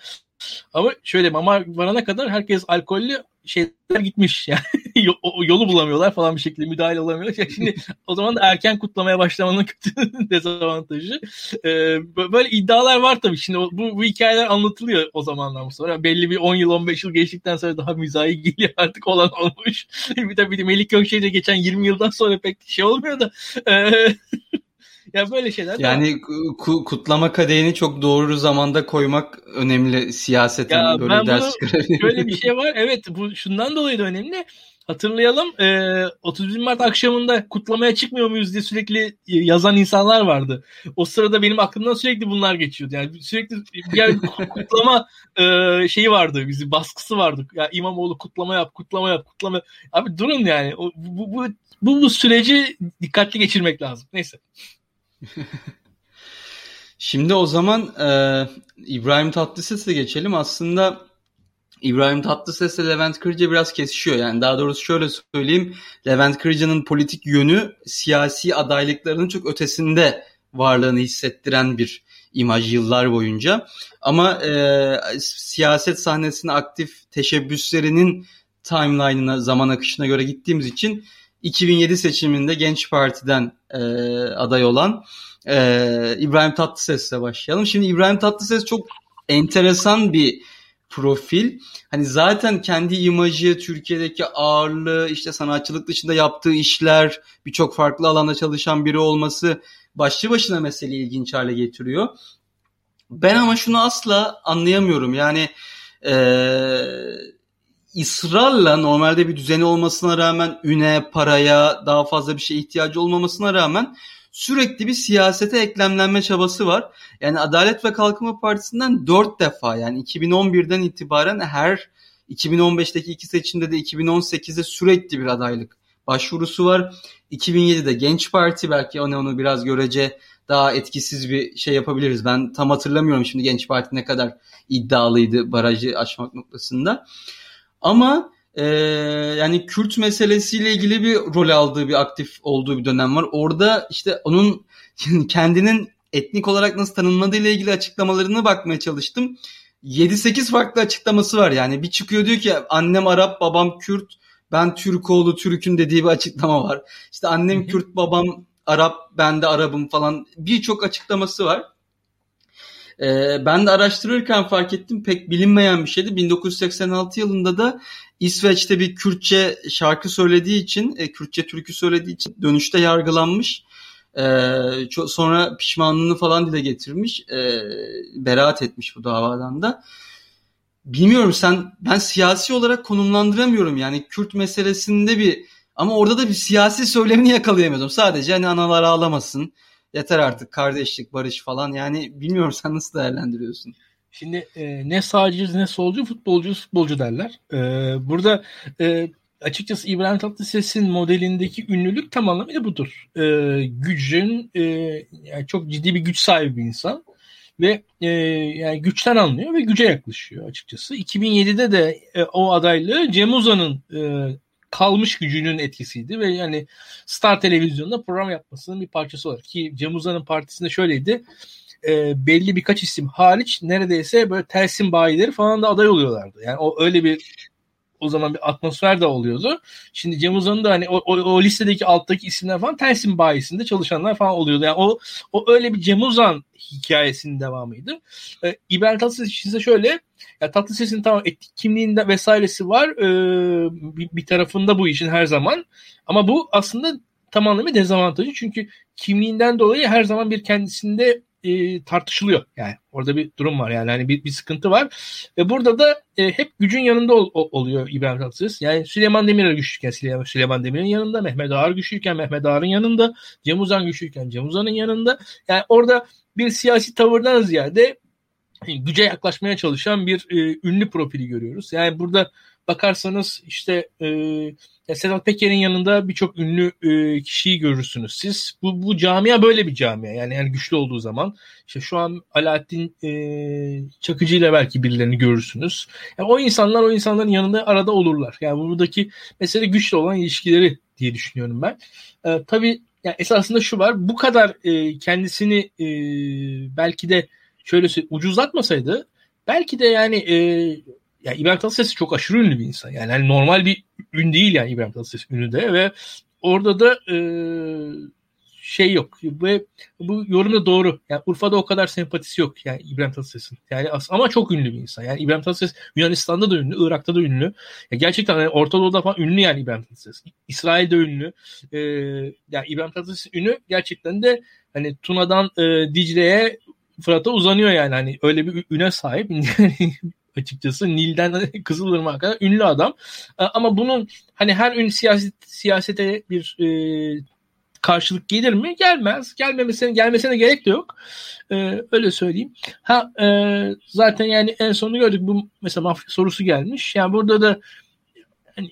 Ama şöyle mama varana kadar herkes alkollü şeyler gitmiş yani yolu bulamıyorlar falan bir şekilde müdahale olamıyorlar. Yani şimdi o zaman da erken kutlamaya başlamanın kötü dezavantajı. Ee, böyle iddialar var tabii. Şimdi bu, bu hikayeler anlatılıyor o zamandan sonra. Belli bir 10 yıl 15 yıl geçtikten sonra daha mizahi geliyor artık olan olmuş. bir de bir de Melik Gökçe'yle geçen 20 yıldan sonra pek şey olmuyor da. E, ya böyle şeyler. Yani ku- kutlama kadehini çok doğru zamanda koymak önemli siyasetin ya böyle ben ders Böyle bir şey var. Evet bu şundan dolayı da önemli. Hatırlayalım e, 31 Mart akşamında kutlamaya çıkmıyor muyuz diye sürekli yazan insanlar vardı. O sırada benim aklımdan sürekli bunlar geçiyordu. Yani sürekli bir kutlama e, şeyi vardı, bizi baskısı vardı. Ya İmamoğlu kutlama yap, kutlama yap, kutlama. Abi durun yani. O, bu, bu, bu, bu süreci dikkatli geçirmek lazım. Neyse. Şimdi o zaman e, İbrahim Tatlıses'e geçelim. Aslında İbrahim Tatlıses ile Levent Kırca biraz kesişiyor. Yani daha doğrusu şöyle söyleyeyim. Levent Kırca'nın politik yönü siyasi adaylıklarının çok ötesinde varlığını hissettiren bir imaj yıllar boyunca. Ama e, siyaset sahnesine aktif teşebbüslerinin timeline'ına, zaman akışına göre gittiğimiz için 2007 seçiminde Genç Parti'den e, aday olan e, İbrahim Tatlıses'le başlayalım. Şimdi İbrahim Tatlıses çok enteresan bir profil. Hani zaten kendi imajı, Türkiye'deki ağırlığı, işte sanatçılık dışında yaptığı işler, birçok farklı alanda çalışan biri olması başlı başına meseleyi ilginç hale getiriyor. Ben ama şunu asla anlayamıyorum. Yani ee, ısrarla normalde bir düzeni olmasına rağmen üne, paraya, daha fazla bir şey ihtiyacı olmamasına rağmen sürekli bir siyasete eklemlenme çabası var. Yani Adalet ve Kalkınma Partisi'nden dört defa yani 2011'den itibaren her 2015'teki iki seçimde de 2018'de sürekli bir adaylık başvurusu var. 2007'de Genç Parti belki onu onu biraz görece daha etkisiz bir şey yapabiliriz. Ben tam hatırlamıyorum şimdi Genç Parti ne kadar iddialıydı barajı aşmak noktasında. Ama e, yani Kürt meselesiyle ilgili bir rol aldığı bir aktif olduğu bir dönem var. Orada işte onun kendinin etnik olarak nasıl tanınmadığı ile ilgili açıklamalarına bakmaya çalıştım. 7-8 farklı açıklaması var yani. Bir çıkıyor diyor ki annem Arap, babam Kürt, ben Türk oğlu Türk'ün dediği bir açıklama var. İşte annem Kürt, babam Arap, ben de Arap'ım falan birçok açıklaması var. Ee, ben de araştırırken fark ettim pek bilinmeyen bir şeydi. 1986 yılında da İsveç'te bir Kürtçe şarkı söylediği için, e, Kürtçe türkü söylediği için dönüşte yargılanmış. E, çok, sonra pişmanlığını falan dile getirmiş. E, beraat etmiş bu davadan da. Bilmiyorum sen ben siyasi olarak konumlandıramıyorum yani Kürt meselesinde bir ama orada da bir siyasi söylemini yakalayamadım. Sadece hani analar ağlamasın. Yeter artık kardeşlik, barış falan. Yani bilmiyorum sen nasıl değerlendiriyorsun? Şimdi e, ne sağcıyız ne solcu futbolcuyuz futbolcu derler. E, burada e, açıkçası İbrahim Tatlıses'in modelindeki ünlülük tam anlamıyla budur. E, gücün e, yani çok ciddi bir güç sahibi bir insan ve e, yani güçten anlıyor ve güce yaklaşıyor açıkçası. 2007'de de e, o adaylığı Cem Uzan'ın e, kalmış gücünün etkisiydi ve yani Star Televizyon'da program yapmasının bir parçası olarak ki Cem Uzan'ın partisinde şöyleydi e, belli birkaç isim hariç neredeyse böyle tersim bayileri falan da aday oluyorlardı. Yani o öyle bir o zaman bir atmosfer de oluyordu. Şimdi Cem Uzan'ın da hani o, o, o listedeki alttaki isimler falan Tersim bayisinde çalışanlar falan oluyordu. Yani o o öyle bir Cem Uzan hikayesinin devamıydı. Ee, İbrahim Tatlıses için ise şöyle ya Tatlıses'in tamam etnik kimliğinde vesairesi var. Ee, bir, bir tarafında bu işin her zaman. Ama bu aslında tam anlamıyla dezavantajı. Çünkü kimliğinden dolayı her zaman bir kendisinde e, tartışılıyor. Yani orada bir durum var yani hani bir, bir sıkıntı var. Ve burada da e, hep gücün yanında ol, oluyor İbrahim Tatlıses. Yani Süleyman Demirel güçlüyken Süleyman, Süleyman Demirel'in yanında, Mehmet Ağar güçlüyken Mehmet Ağar'ın yanında, Cem Uzan güçlüyken Cem Uzan'ın yanında. Yani orada bir siyasi tavırdan ziyade güce yaklaşmaya çalışan bir e, ünlü profili görüyoruz. Yani burada bakarsanız işte e, Sedat Peker'in yanında birçok ünlü e, kişiyi görürsünüz siz. Bu, bu camia böyle bir camia yani, yani güçlü olduğu zaman. işte şu an Alaaddin e, Çakıcı ile belki birilerini görürsünüz. Yani o insanlar o insanların yanında arada olurlar. Yani buradaki mesele güçlü olan ilişkileri diye düşünüyorum ben. E, tabii yani esasında şu var bu kadar e, kendisini e, belki de şöyle ucuzlatmasaydı belki de yani e, yani İbrahim Tatlıses çok aşırı ünlü bir insan. Yani hani normal bir ün değil yani İbrahim Tatlıses ünlü de ve orada da e, şey yok. Ve bu yorum da doğru. Yani Urfa'da o kadar sempatisi yok yani İbrahim Tatlıses'in. Yani ama çok ünlü bir insan. Yani İbrahim Tatlıses Yunanistan'da da ünlü, Irak'ta da ünlü. Yani gerçekten yani Orta Doğu'da falan ünlü yani İbrahim Tatlıses. İsrail'de ünlü. Ee, yani İbrahim Tatlıses ünlü gerçekten de hani Tuna'dan e, Dicle'ye Fırat'a uzanıyor yani hani öyle bir üne sahip açıkçası Nil'den Kızılırmak'a kadar ünlü adam. Ama bunun hani her ün siyaset siyasete bir e, karşılık gelir mi? Gelmez. Gelmemesine gelmesine gerek de yok. Ee, öyle söyleyeyim. Ha e, zaten yani en sonunu gördük. Bu mesela mafya sorusu gelmiş. Yani burada da hani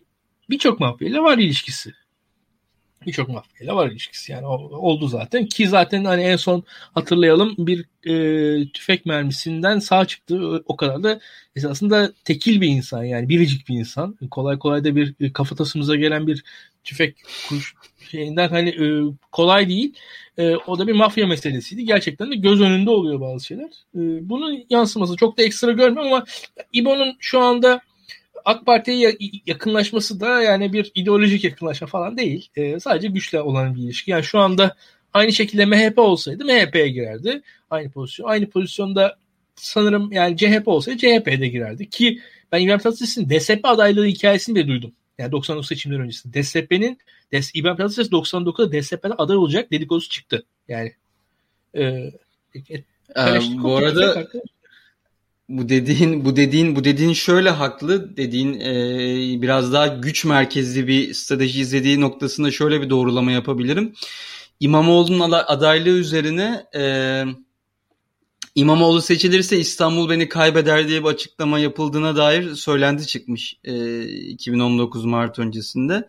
birçok mafyayla var ilişkisi birçok mafyayla var ilişkisi. Yani oldu zaten ki zaten hani en son hatırlayalım bir e, tüfek mermisinden sağ çıktı. O kadar da esasında tekil bir insan yani biricik bir insan. Kolay kolay da bir e, kafatasımıza gelen bir tüfek kuş şeyinden hani e, kolay değil. E, o da bir mafya meselesiydi. Gerçekten de göz önünde oluyor bazı şeyler. E, bunun yansıması çok da ekstra görmüyorum ama İbo'nun şu anda AK Parti'ye yakınlaşması da yani bir ideolojik yakınlaşma falan değil. E, sadece güçle olan bir ilişki. Yani şu anda aynı şekilde MHP olsaydı MHP'ye girerdi. Aynı pozisyon. Aynı pozisyonda sanırım yani CHP olsaydı CHP'de girerdi. Ki ben İbrahim Tatlıses'in DSP adaylığı hikayesini de duydum. Yani 99 seçimler öncesinde. DSP'nin Des, İbrahim Tatlıses 99'da DSP'de aday olacak dedikodusu çıktı. Yani e, e, ee, bu arada bu dediğin bu dediğin bu dediğin şöyle haklı dediğin e, biraz daha güç merkezli bir strateji izlediği noktasında şöyle bir doğrulama yapabilirim. İmamoğlu'nun adaylığı üzerine e, İmamoğlu seçilirse İstanbul beni kaybeder diye bir açıklama yapıldığına dair söylenti çıkmış e, 2019 Mart öncesinde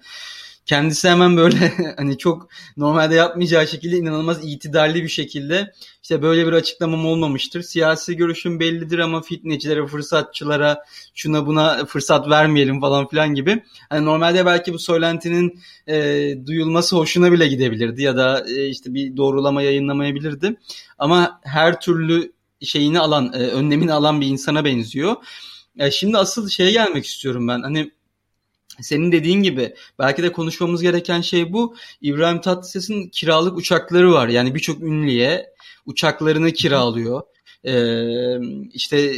kendisi hemen böyle hani çok normalde yapmayacağı şekilde inanılmaz itidarlı bir şekilde işte böyle bir açıklamam olmamıştır. Siyasi görüşüm bellidir ama fitnecilere, fırsatçılara şuna buna fırsat vermeyelim falan filan gibi. Hani normalde belki bu söylentinin e, duyulması hoşuna bile gidebilirdi ya da e, işte bir doğrulama yayınlamayabilirdi. Ama her türlü şeyini alan, e, önlemini alan bir insana benziyor. E, şimdi asıl şeye gelmek istiyorum ben. Hani senin dediğin gibi belki de konuşmamız gereken şey bu. İbrahim Tatlıses'in kiralık uçakları var. Yani birçok ünlüye uçaklarını kiralıyor. Ee, işte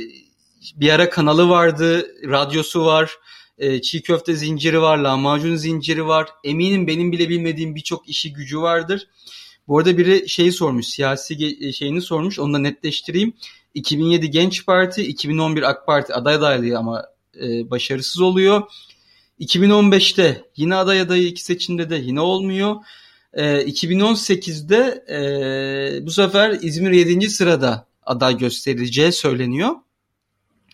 bir ara kanalı vardı, radyosu var, e, çiğ köfte zinciri var, lahmacun zinciri var. Eminim benim bile bilmediğim birçok işi gücü vardır. Bu arada biri şeyi sormuş, siyasi şeyini sormuş, onu da netleştireyim. 2007 Genç Parti, 2011 AK Parti aday adaylığı ama e, başarısız oluyor. 2015'te yine aday adayı iki seçimde de yine olmuyor. E, ee, 2018'de e, bu sefer İzmir 7. sırada aday gösterileceği söyleniyor.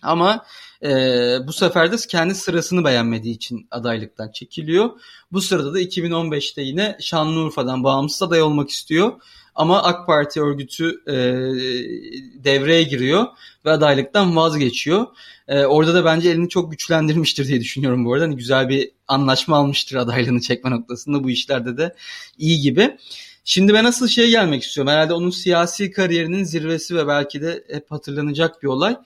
Ama e, bu sefer de kendi sırasını beğenmediği için adaylıktan çekiliyor. Bu sırada da 2015'te yine Şanlıurfa'dan bağımsız aday olmak istiyor. Ama AK Parti örgütü e, devreye giriyor ve adaylıktan vazgeçiyor. E, orada da bence elini çok güçlendirmiştir diye düşünüyorum bu arada. Hani güzel bir anlaşma almıştır adaylığını çekme noktasında bu işlerde de iyi gibi. Şimdi ben asıl şeye gelmek istiyorum. Herhalde onun siyasi kariyerinin zirvesi ve belki de hep hatırlanacak bir olay.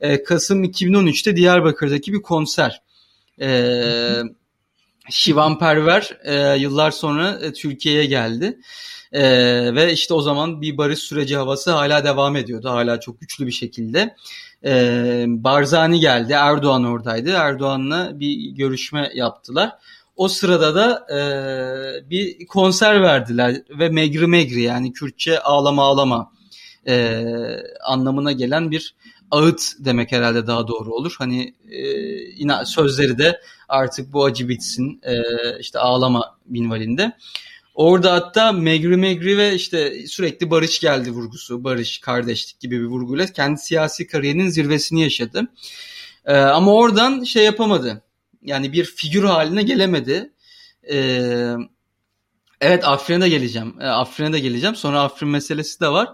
E, Kasım 2013'te Diyarbakır'daki bir konser. E, Şivan Perver e, yıllar sonra e, Türkiye'ye geldi. Ee, ve işte o zaman bir barış süreci havası hala devam ediyordu. Hala çok güçlü bir şekilde. Ee, Barzani geldi. Erdoğan oradaydı. Erdoğan'la bir görüşme yaptılar. O sırada da e, bir konser verdiler ve megri megri yani Kürtçe ağlama ağlama e, anlamına gelen bir ağıt demek herhalde daha doğru olur. Hani e, sözleri de artık bu acı bitsin e, işte ağlama minvalinde. Orada hatta Megri Megri ve işte sürekli barış geldi vurgusu, barış, kardeşlik gibi bir vurguyla kendi siyasi kariyerinin zirvesini yaşadı. Ee, ama oradan şey yapamadı. Yani bir figür haline gelemedi. Ee, evet Afrin'e de geleceğim. Ee, Afrin'e de geleceğim. Sonra Afrin meselesi de var.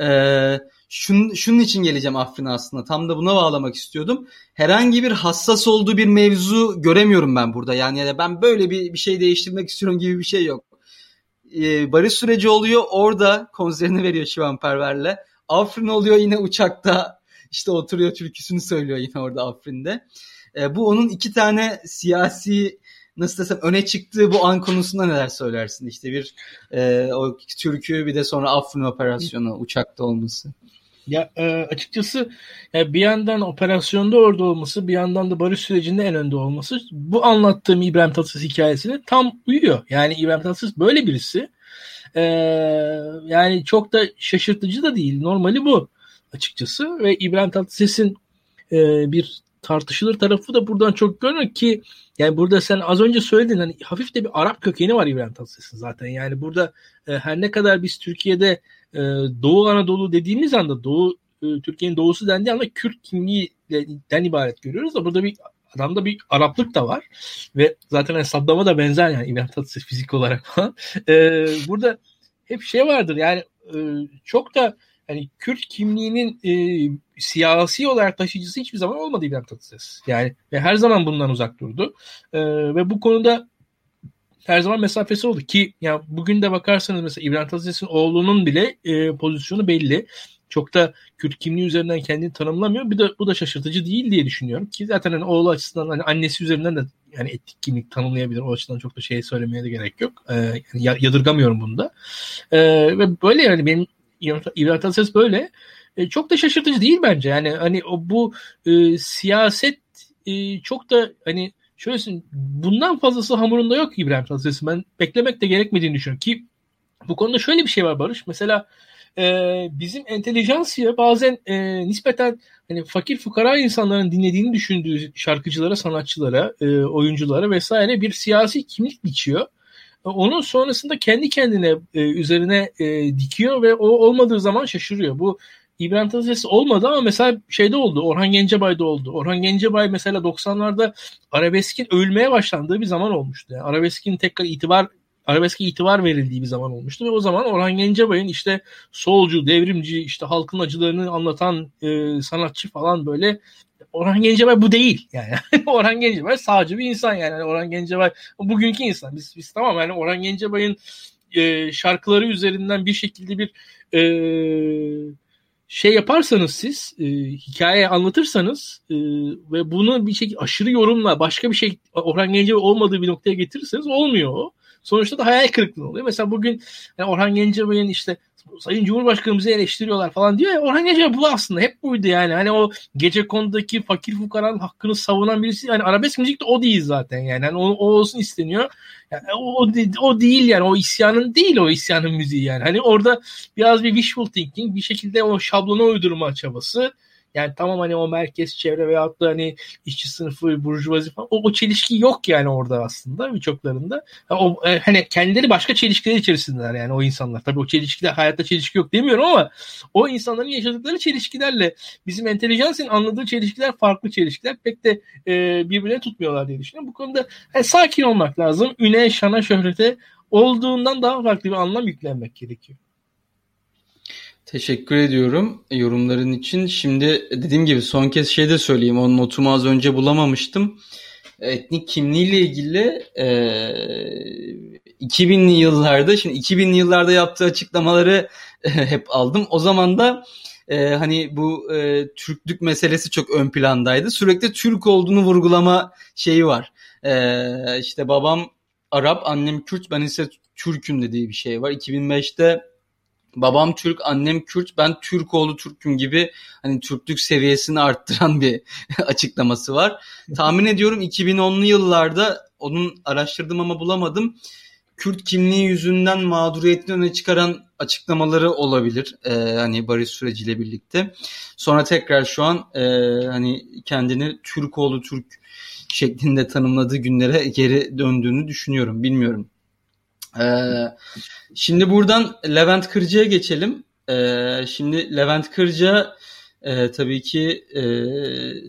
Ee, şun, şunun için geleceğim Afrin'e aslında. Tam da buna bağlamak istiyordum. Herhangi bir hassas olduğu bir mevzu göremiyorum ben burada. Yani, ben böyle bir, bir şey değiştirmek istiyorum gibi bir şey yok e, barış süreci oluyor. Orada konserini veriyor Şivan Perver'le. Afrin oluyor yine uçakta işte oturuyor türküsünü söylüyor yine orada Afrin'de. E, bu onun iki tane siyasi nasıl desem öne çıktığı bu an konusunda neler söylersin? İşte bir e, o türkü bir de sonra Afrin operasyonu uçakta olması. Ya e, açıkçası ya bir yandan operasyonda orada olması, bir yandan da barış sürecinde en önde olması bu anlattığım İbrahim Tatlıses hikayesine tam uyuyor. Yani İbrahim Tatlıses böyle birisi. E, yani çok da şaşırtıcı da değil. Normali bu açıkçası ve İbrahim Tatlıses'in e, bir tartışılır tarafı da buradan çok görünüyor ki yani burada sen az önce söyledin hani hafif de bir Arap kökeni var İbrahim Tatlıses'in zaten. Yani burada e, her ne kadar biz Türkiye'de e, Doğu Anadolu dediğimiz anda Doğu e, Türkiye'nin doğusu dendiği anda Kürt kimliğinden ibaret görüyoruz da burada bir adamda bir Araplık da var ve zaten hani Saddam'a da benzer yani İbrahim Tatlıses fizik olarak falan. E, burada hep şey vardır yani e, çok da hani Kürt kimliğinin e, siyasi olarak taşıyıcısı hiçbir zaman olmadı İbrahim Tatlıses. Yani ve her zaman bundan uzak durdu. E, ve bu konuda her zaman mesafesi oldu ki ya bugün de bakarsanız mesela İbrahim Tatlıses'in oğlunun bile e, pozisyonu belli. Çok da Kürt kimliği üzerinden kendini tanımlamıyor. Bir de bu da şaşırtıcı değil diye düşünüyorum ki zaten hani oğlu açısından hani annesi üzerinden de yani etnik kimlik tanımlayabilir. O açıdan çok da şey söylemeye de gerek yok. Ee, yani yadırgamıyorum bunu da. Ee, ve böyle yani benim İbrahim Tatlıses böyle. E, çok da şaşırtıcı değil bence. Yani hani o bu e, siyaset e, çok da hani şöyle bundan fazlası hamurunda yok İbrahim Tatlıses'in. Ben beklemek de gerekmediğini düşünüyorum ki bu konuda şöyle bir şey var Barış. Mesela e, bizim entelijansiya bazen e, nispeten hani fakir fukara insanların dinlediğini düşündüğü şarkıcılara, sanatçılara, e, oyunculara vesaire bir siyasi kimlik biçiyor. E, onun sonrasında kendi kendine e, üzerine e, dikiyor ve o olmadığı zaman şaşırıyor. Bu İbrahim Tatlıses olmadı ama mesela şeyde oldu. Orhan Gencebay'da oldu. Orhan Gencebay mesela 90'larda arabeskin övülmeye başlandığı bir zaman olmuştu. Yani arabeskin tekrar itibar arabeske itibar verildiği bir zaman olmuştu ve o zaman Orhan Gencebay'ın işte solcu, devrimci, işte halkın acılarını anlatan e, sanatçı falan böyle Orhan Gencebay bu değil yani. Orhan Gencebay sağcı bir insan yani. Orhan Gencebay bugünkü insan. Biz, biz tamam yani Orhan Gencebay'ın e, şarkıları üzerinden bir şekilde bir e, şey yaparsanız siz e, hikaye anlatırsanız e, ve bunu bir şekilde aşırı yorumla başka bir şey Orhan Gencebay olmadığı bir noktaya getirirseniz olmuyor. Sonuçta da hayal kırıklığı oluyor. Mesela bugün yani Orhan Gencebay'ın işte Sayın Cumhurbaşkanımızı eleştiriyorlar falan diyor ya Orhan Gencebay bu aslında hep buydu yani. Hani o gece konudaki fakir fukaranın hakkını savunan birisi yani arabesk müzik de o değil zaten yani. yani o, o olsun isteniyor. Yani o, o, o değil yani o isyanın değil o isyanın müziği yani. Hani orada biraz bir wishful thinking bir şekilde o şablona uydurma çabası yani tamam hani o merkez çevre veyahut da hani işçi sınıfı, burjuvazi falan o, o çelişki yok yani orada aslında birçoklarında. O, e, hani kendileri başka çelişkiler içerisindeler yani o insanlar. Tabii o çelişkiler hayatta çelişki yok demiyorum ama o insanların yaşadıkları çelişkilerle bizim entelijansın anladığı çelişkiler farklı çelişkiler. Pek de e, birbirine tutmuyorlar diye düşünüyorum. Bu konuda yani sakin olmak lazım. Üne, şana, şöhrete olduğundan daha farklı bir anlam yüklenmek gerekiyor. Teşekkür ediyorum yorumların için. Şimdi dediğim gibi son kez şey de söyleyeyim. O notumu az önce bulamamıştım. Etnik kimliğiyle ilgili e, 2000'li yıllarda, şimdi 2000'li yıllarda yaptığı açıklamaları e, hep aldım. O zaman da e, hani bu e, Türklük meselesi çok ön plandaydı. Sürekli Türk olduğunu vurgulama şeyi var. E, işte babam Arap, annem Kürt, ben ise Türk'üm dediği bir şey var. 2005'te babam Türk, annem Kürt, ben Türk oğlu Türk'üm gibi hani Türklük seviyesini arttıran bir açıklaması var. Tahmin ediyorum 2010'lu yıllarda onun araştırdım ama bulamadım. Kürt kimliği yüzünden mağduriyetini öne çıkaran açıklamaları olabilir. Ee, hani barış süreciyle birlikte. Sonra tekrar şu an e, hani kendini Türk oğlu Türk şeklinde tanımladığı günlere geri döndüğünü düşünüyorum. Bilmiyorum. Ee, şimdi buradan Levent Kırca'ya geçelim. Ee, şimdi Levent Kırca e, tabii ki e,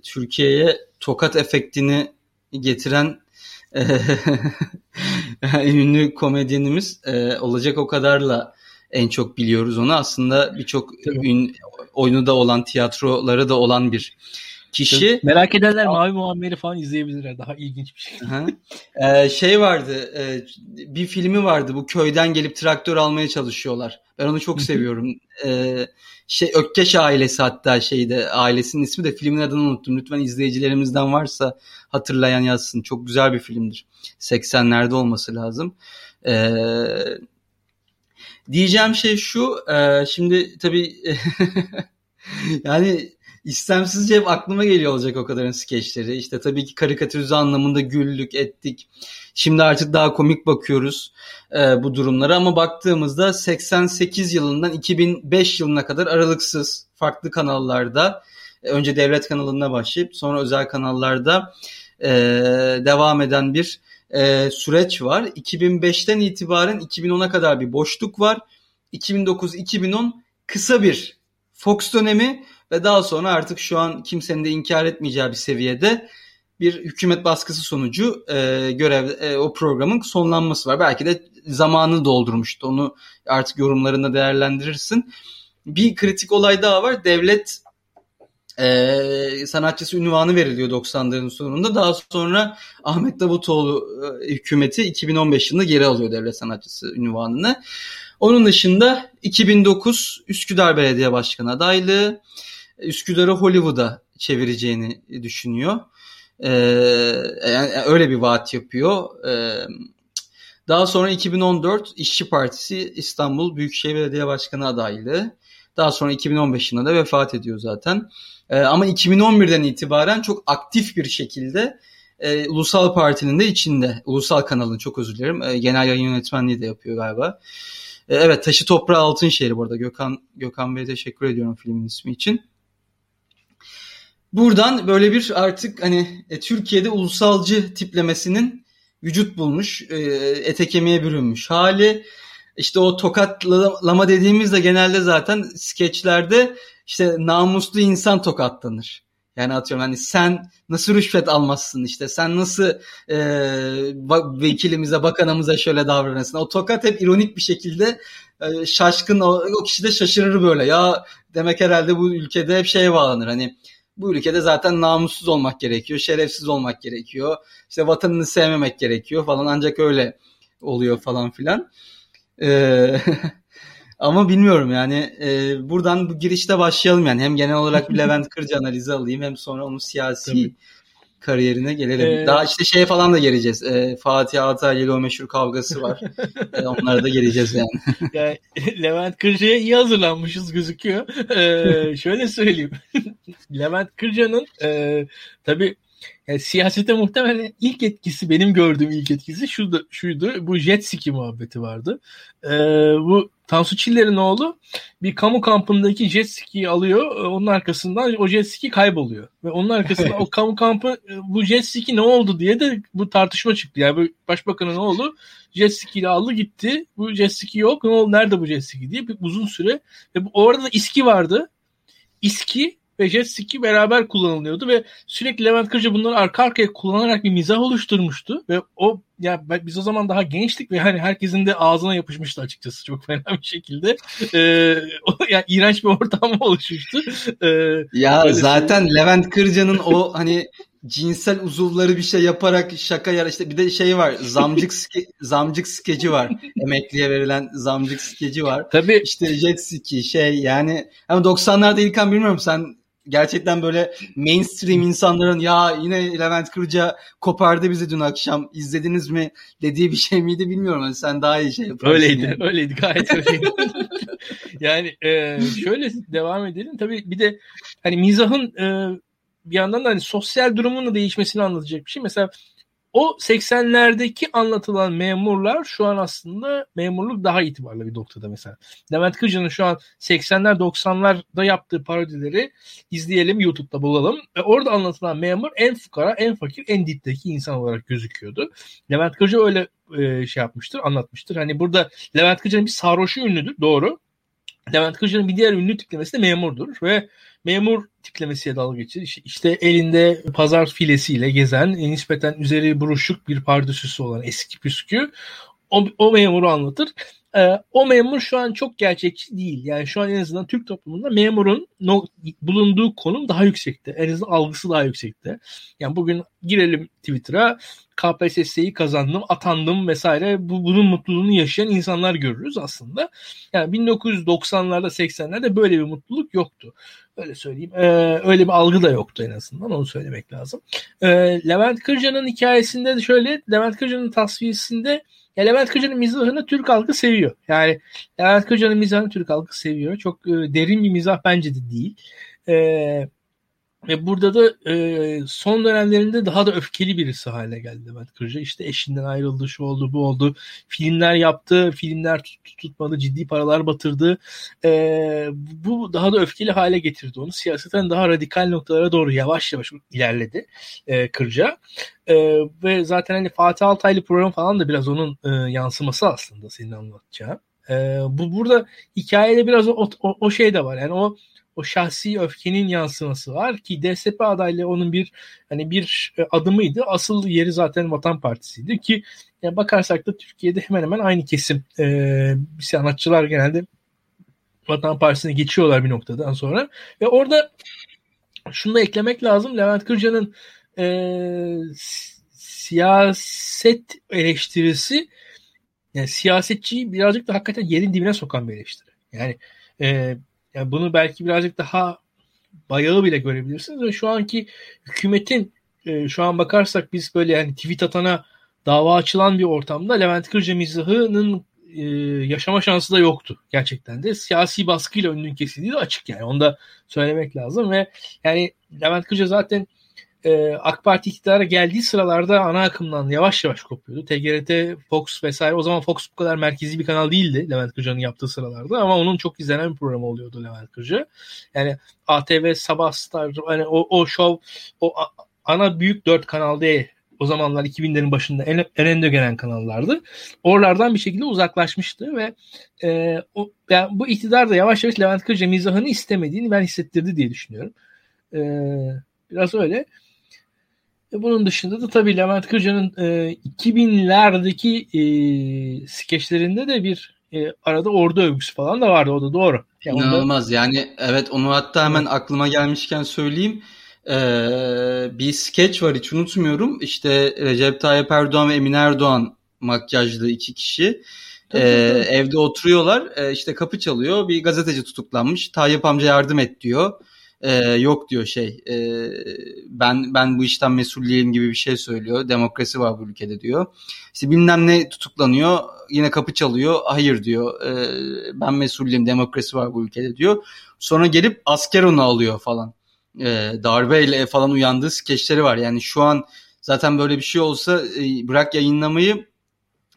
Türkiye'ye tokat efektini getiren e, ünlü komedyenimiz e, olacak o kadarla en çok biliyoruz onu. Aslında birçok oyunu da olan, tiyatroları da olan bir kişi. Merak edenler Mavi Muammer'i falan izleyebilirler. Daha ilginç bir şey. ee, şey vardı. E, bir filmi vardı. Bu köyden gelip traktör almaya çalışıyorlar. Ben onu çok seviyorum. Ee, şey Ökkeş ailesi hatta şeyde ailesinin ismi de filmin adını unuttum. Lütfen izleyicilerimizden varsa hatırlayan yazsın. Çok güzel bir filmdir. 80'lerde olması lazım. Ee, diyeceğim şey şu. E, şimdi tabii yani istemsizce hep aklıma geliyor olacak o kadarın skeçleri. İşte tabii ki karikatürize anlamında güldük, ettik. Şimdi artık daha komik bakıyoruz e, bu durumlara ama baktığımızda 88 yılından 2005 yılına kadar aralıksız farklı kanallarda e, önce devlet kanalına başlayıp sonra özel kanallarda e, devam eden bir e, süreç var. 2005'ten itibaren 2010'a kadar bir boşluk var. 2009-2010 kısa bir Fox dönemi ve daha sonra artık şu an kimsenin de inkar etmeyeceği bir seviyede bir hükümet baskısı sonucu e, görev e, o programın sonlanması var. Belki de zamanı doldurmuştu. Onu artık yorumlarında değerlendirirsin. Bir kritik olay daha var. Devlet e, sanatçısı ünvanı veriliyor 90'ların sonunda. Daha sonra Ahmet Davutoğlu e, hükümeti 2015 yılında geri alıyor devlet sanatçısı ünvanını. Onun dışında 2009 Üsküdar Belediye Başkanı adaylığı Üsküdar'ı Hollywood'a çevireceğini düşünüyor. Ee, yani öyle bir vaat yapıyor. Ee, daha sonra 2014 İşçi Partisi İstanbul Büyükşehir Belediye Başkanı adaylığı. Daha sonra 2015 yılında da vefat ediyor zaten. Ee, ama 2011'den itibaren çok aktif bir şekilde e, Ulusal Parti'nin de içinde. Ulusal kanalın çok özür dilerim. E, genel yayın yönetmenliği de yapıyor galiba. E, evet Taşı Toprağı Altın Şehri bu arada. Gökhan, Gökhan Bey'e teşekkür ediyorum filmin ismi için. Buradan böyle bir artık hani e, Türkiye'de ulusalcı tiplemesinin vücut bulmuş, e, ete kemiğe bürünmüş hali. İşte o tokatlama dediğimizde genelde zaten skeçlerde işte namuslu insan tokatlanır. Yani atıyorum hani sen nasıl rüşvet almazsın işte sen nasıl e, vekilimize bakanımıza şöyle davranırsın. O tokat hep ironik bir şekilde e, şaşkın o, o kişi de şaşırır böyle ya demek herhalde bu ülkede hep şey bağlanır hani bu ülkede zaten namussuz olmak gerekiyor, şerefsiz olmak gerekiyor. İşte vatanını sevmemek gerekiyor falan ancak öyle oluyor falan filan. Ee, ama bilmiyorum yani e, buradan bu girişte başlayalım yani hem genel olarak bir Levent Kırcı analizi alayım hem sonra onun siyasi Tabii kariyerine gelelim. Ee, Daha işte şeye falan da geleceğiz. Ee, Fatih Altaylı ile o meşhur kavgası var. ee, onlara da geleceğiz yani. yani Levent Kırca'ya iyi hazırlanmışız gözüküyor. Ee, şöyle söyleyeyim. Levent Kırca'nın e, tabii yani siyasete muhtemelen ilk etkisi benim gördüğüm ilk etkisi şuydu, şuydu bu jet ski muhabbeti vardı. Ee, bu Tansu Çiller'in oğlu bir kamu kampındaki jet ski'yi alıyor. E, onun arkasından o jet ski kayboluyor. Ve onun arkasında o kamu kampı e, bu jet ski ne oldu diye de bu tartışma çıktı. Yani bu başbakanın oğlu jet ski ile aldı gitti. Bu jet ski yok. Ne oldu? Nerede bu jet ski diye bir uzun süre. Ve bu, orada da iski vardı. İski ve jet ski beraber kullanılıyordu ve sürekli Levent Kırcı bunları arka arkaya kullanarak bir mizah oluşturmuştu. Ve o ya biz o zaman daha gençtik ve hani herkesin de ağzına yapışmıştı açıkçası çok fena bir şekilde. Ee, o, yani iğrenç bir ortam oluşmuştu. Ee, ya zaten şey... Levent Kırca'nın o hani cinsel uzuvları bir şey yaparak şaka yar işte bir de şey var zamcık ske, zamcık skeci var. Emekliye verilen zamcık skeci var. Tabii. İşte jet ski şey yani ama 90'larda İlkan bilmiyorum sen gerçekten böyle mainstream insanların ya yine Levent Kırca kopardı bizi dün akşam izlediniz mi dediği bir şey miydi bilmiyorum. Yani sen daha iyi şey yaparsın. Öyleydi. Yani. Öyleydi. Gayet öyleydi. yani e, şöyle devam edelim. Tabii bir de hani mizahın e, bir yandan da hani sosyal durumun da değişmesini anlatacak bir şey. Mesela o 80'lerdeki anlatılan memurlar şu an aslında memurluk daha itibarlı bir noktada mesela. Levent Kırca'nın şu an 80'ler 90'larda yaptığı parodileri izleyelim YouTube'da bulalım. Ve orada anlatılan memur en fukara, en fakir, en dipteki insan olarak gözüküyordu. Levent Kırca öyle e, şey yapmıştır, anlatmıştır. Hani burada Levent Kırca'nın bir sarhoşu ünlüdür, doğru. Levent Kırca'nın bir diğer ünlü tiplemesi de memurdur ve memur tiplemesiye dalga geçir. İşte elinde pazar filesiyle gezen, nispeten üzeri buruşuk bir pardüsüsü olan eski püskü o, o memuru anlatır. E, o memur şu an çok gerçekçi değil. Yani şu an en azından Türk toplumunda memurun no, bulunduğu konum daha yüksekte. En azından algısı daha yüksekte. Yani bugün girelim Twitter'a KPSS'yi kazandım, atandım vesaire. Bu, bunun mutluluğunu yaşayan insanlar görürüz aslında. Yani 1990'larda 80'lerde böyle bir mutluluk yoktu. Öyle söyleyeyim. Ee, öyle bir algı da yoktu en azından. Onu söylemek lazım. Ee, Levent Kırca'nın hikayesinde de şöyle. Levent Kırca'nın tasfiyesinde ya Levent Kırca'nın mizahını Türk halkı seviyor. Yani Levent Kırca'nın mizahını Türk halkı seviyor. Çok e, derin bir mizah bence de değil. Eee ve burada da e, son dönemlerinde daha da öfkeli birisi haline geldi Levent Kırca. İşte eşinden ayrıldı, şu oldu, bu oldu. Filmler yaptı, filmler tut, tutmadı, ciddi paralar batırdı. E, bu daha da öfkeli hale getirdi onu. Siyaseten daha radikal noktalara doğru yavaş yavaş ilerledi e, Kırca. E, ve zaten hani Fatih Altaylı program falan da biraz onun e, yansıması aslında senin anlatacağın. E, bu burada hikayede biraz o, o, o şey de var. Yani o o şahsi öfkenin yansıması var ki DSP adaylığı onun bir hani bir e, adımıydı. Asıl yeri zaten Vatan Partisi'ydi ki yani bakarsak da Türkiye'de hemen hemen aynı kesim e, sanatçılar genelde Vatan Partisi'ne geçiyorlar bir noktadan sonra ve orada şunu da eklemek lazım. Levent Kırca'nın e, siyaset eleştirisi yani siyasetçiyi birazcık da hakikaten yerin dibine sokan bir eleştiri. Yani e, yani bunu belki birazcık daha bayağı bile görebilirsiniz ve şu anki hükümetin e, şu an bakarsak biz böyle yani tweet atana dava açılan bir ortamda Levent Kırca mizahının e, yaşama şansı da yoktu gerçekten de. Siyasi baskıyla önünün kesildiği de açık yani. Onu da söylemek lazım ve yani Levent Kırca zaten e, AK Parti iktidara geldiği sıralarda ana akımdan yavaş yavaş kopuyordu. TGRT, Fox vesaire o zaman Fox bu kadar merkezi bir kanal değildi Levent Kırca'nın yaptığı sıralarda ama onun çok izlenen bir programı oluyordu Levent Kırca. Yani ATV, Sabah Star, hani o, o show, o ana büyük dört kanalda o zamanlar 2000'lerin başında en, en önde gelen kanallardı. Oralardan bir şekilde uzaklaşmıştı ve e, o, yani bu iktidar da yavaş yavaş Levent Kırca mizahını istemediğini ben hissettirdi diye düşünüyorum. E, biraz öyle. E bunun dışında da tabii Levent Kırca'nın e, 2000'lerdeki e, skeçlerinde de bir e, arada ordu övgüsü falan da vardı. O da doğru. Yani İnanılmaz. Onda... Yani evet onu hatta hemen aklıma gelmişken söyleyeyim. Ee, bir skeç var hiç unutmuyorum. İşte Recep Tayyip Erdoğan ve Emin Erdoğan makyajlı iki kişi. Tabii, ee, tabii. Evde oturuyorlar. Ee, işte kapı çalıyor. Bir gazeteci tutuklanmış. Tayyip amca yardım et diyor e, yok diyor şey e, ben ben bu işten mesul değilim gibi bir şey söylüyor. Demokrasi var bu ülkede diyor. İşte bilmem ne tutuklanıyor yine kapı çalıyor hayır diyor e, ben mesulliyim demokrasi var bu ülkede diyor. Sonra gelip asker onu alıyor falan. E, darbeyle falan uyandığı skeçleri var. Yani şu an zaten böyle bir şey olsa e, bırak yayınlamayı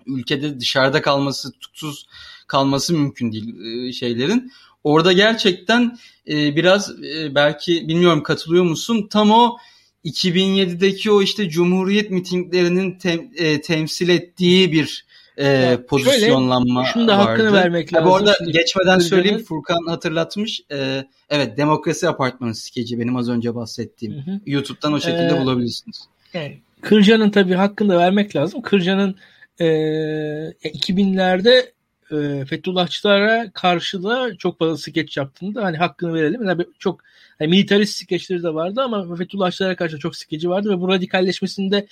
ülkede dışarıda kalması tutuksuz kalması mümkün değil e, şeylerin. Orada gerçekten e, biraz e, belki bilmiyorum katılıyor musun? Tam o 2007'deki o işte Cumhuriyet mitinglerinin tem, e, temsil ettiği bir e, pozisyonlanma şöyle, şunu da hakkını vardı. vermek lazım. Bu arada Şimdi, geçmeden söyleyeyim Furkan hatırlatmış. E, evet Demokrasi Apartmanı skeci benim az önce bahsettiğim. Hı hı. YouTube'dan o şekilde ee, bulabilirsiniz. Yani, Kırca'nın tabii hakkını da vermek lazım. Kırca'nın e, 2000'lerde e, Fethullahçılara karşı da çok fazla skeç yaptığında hani hakkını verelim. Yani çok yani militarist skeçleri de vardı ama Fethullahçılara karşı çok skeci vardı ve bu radikalleşmesinde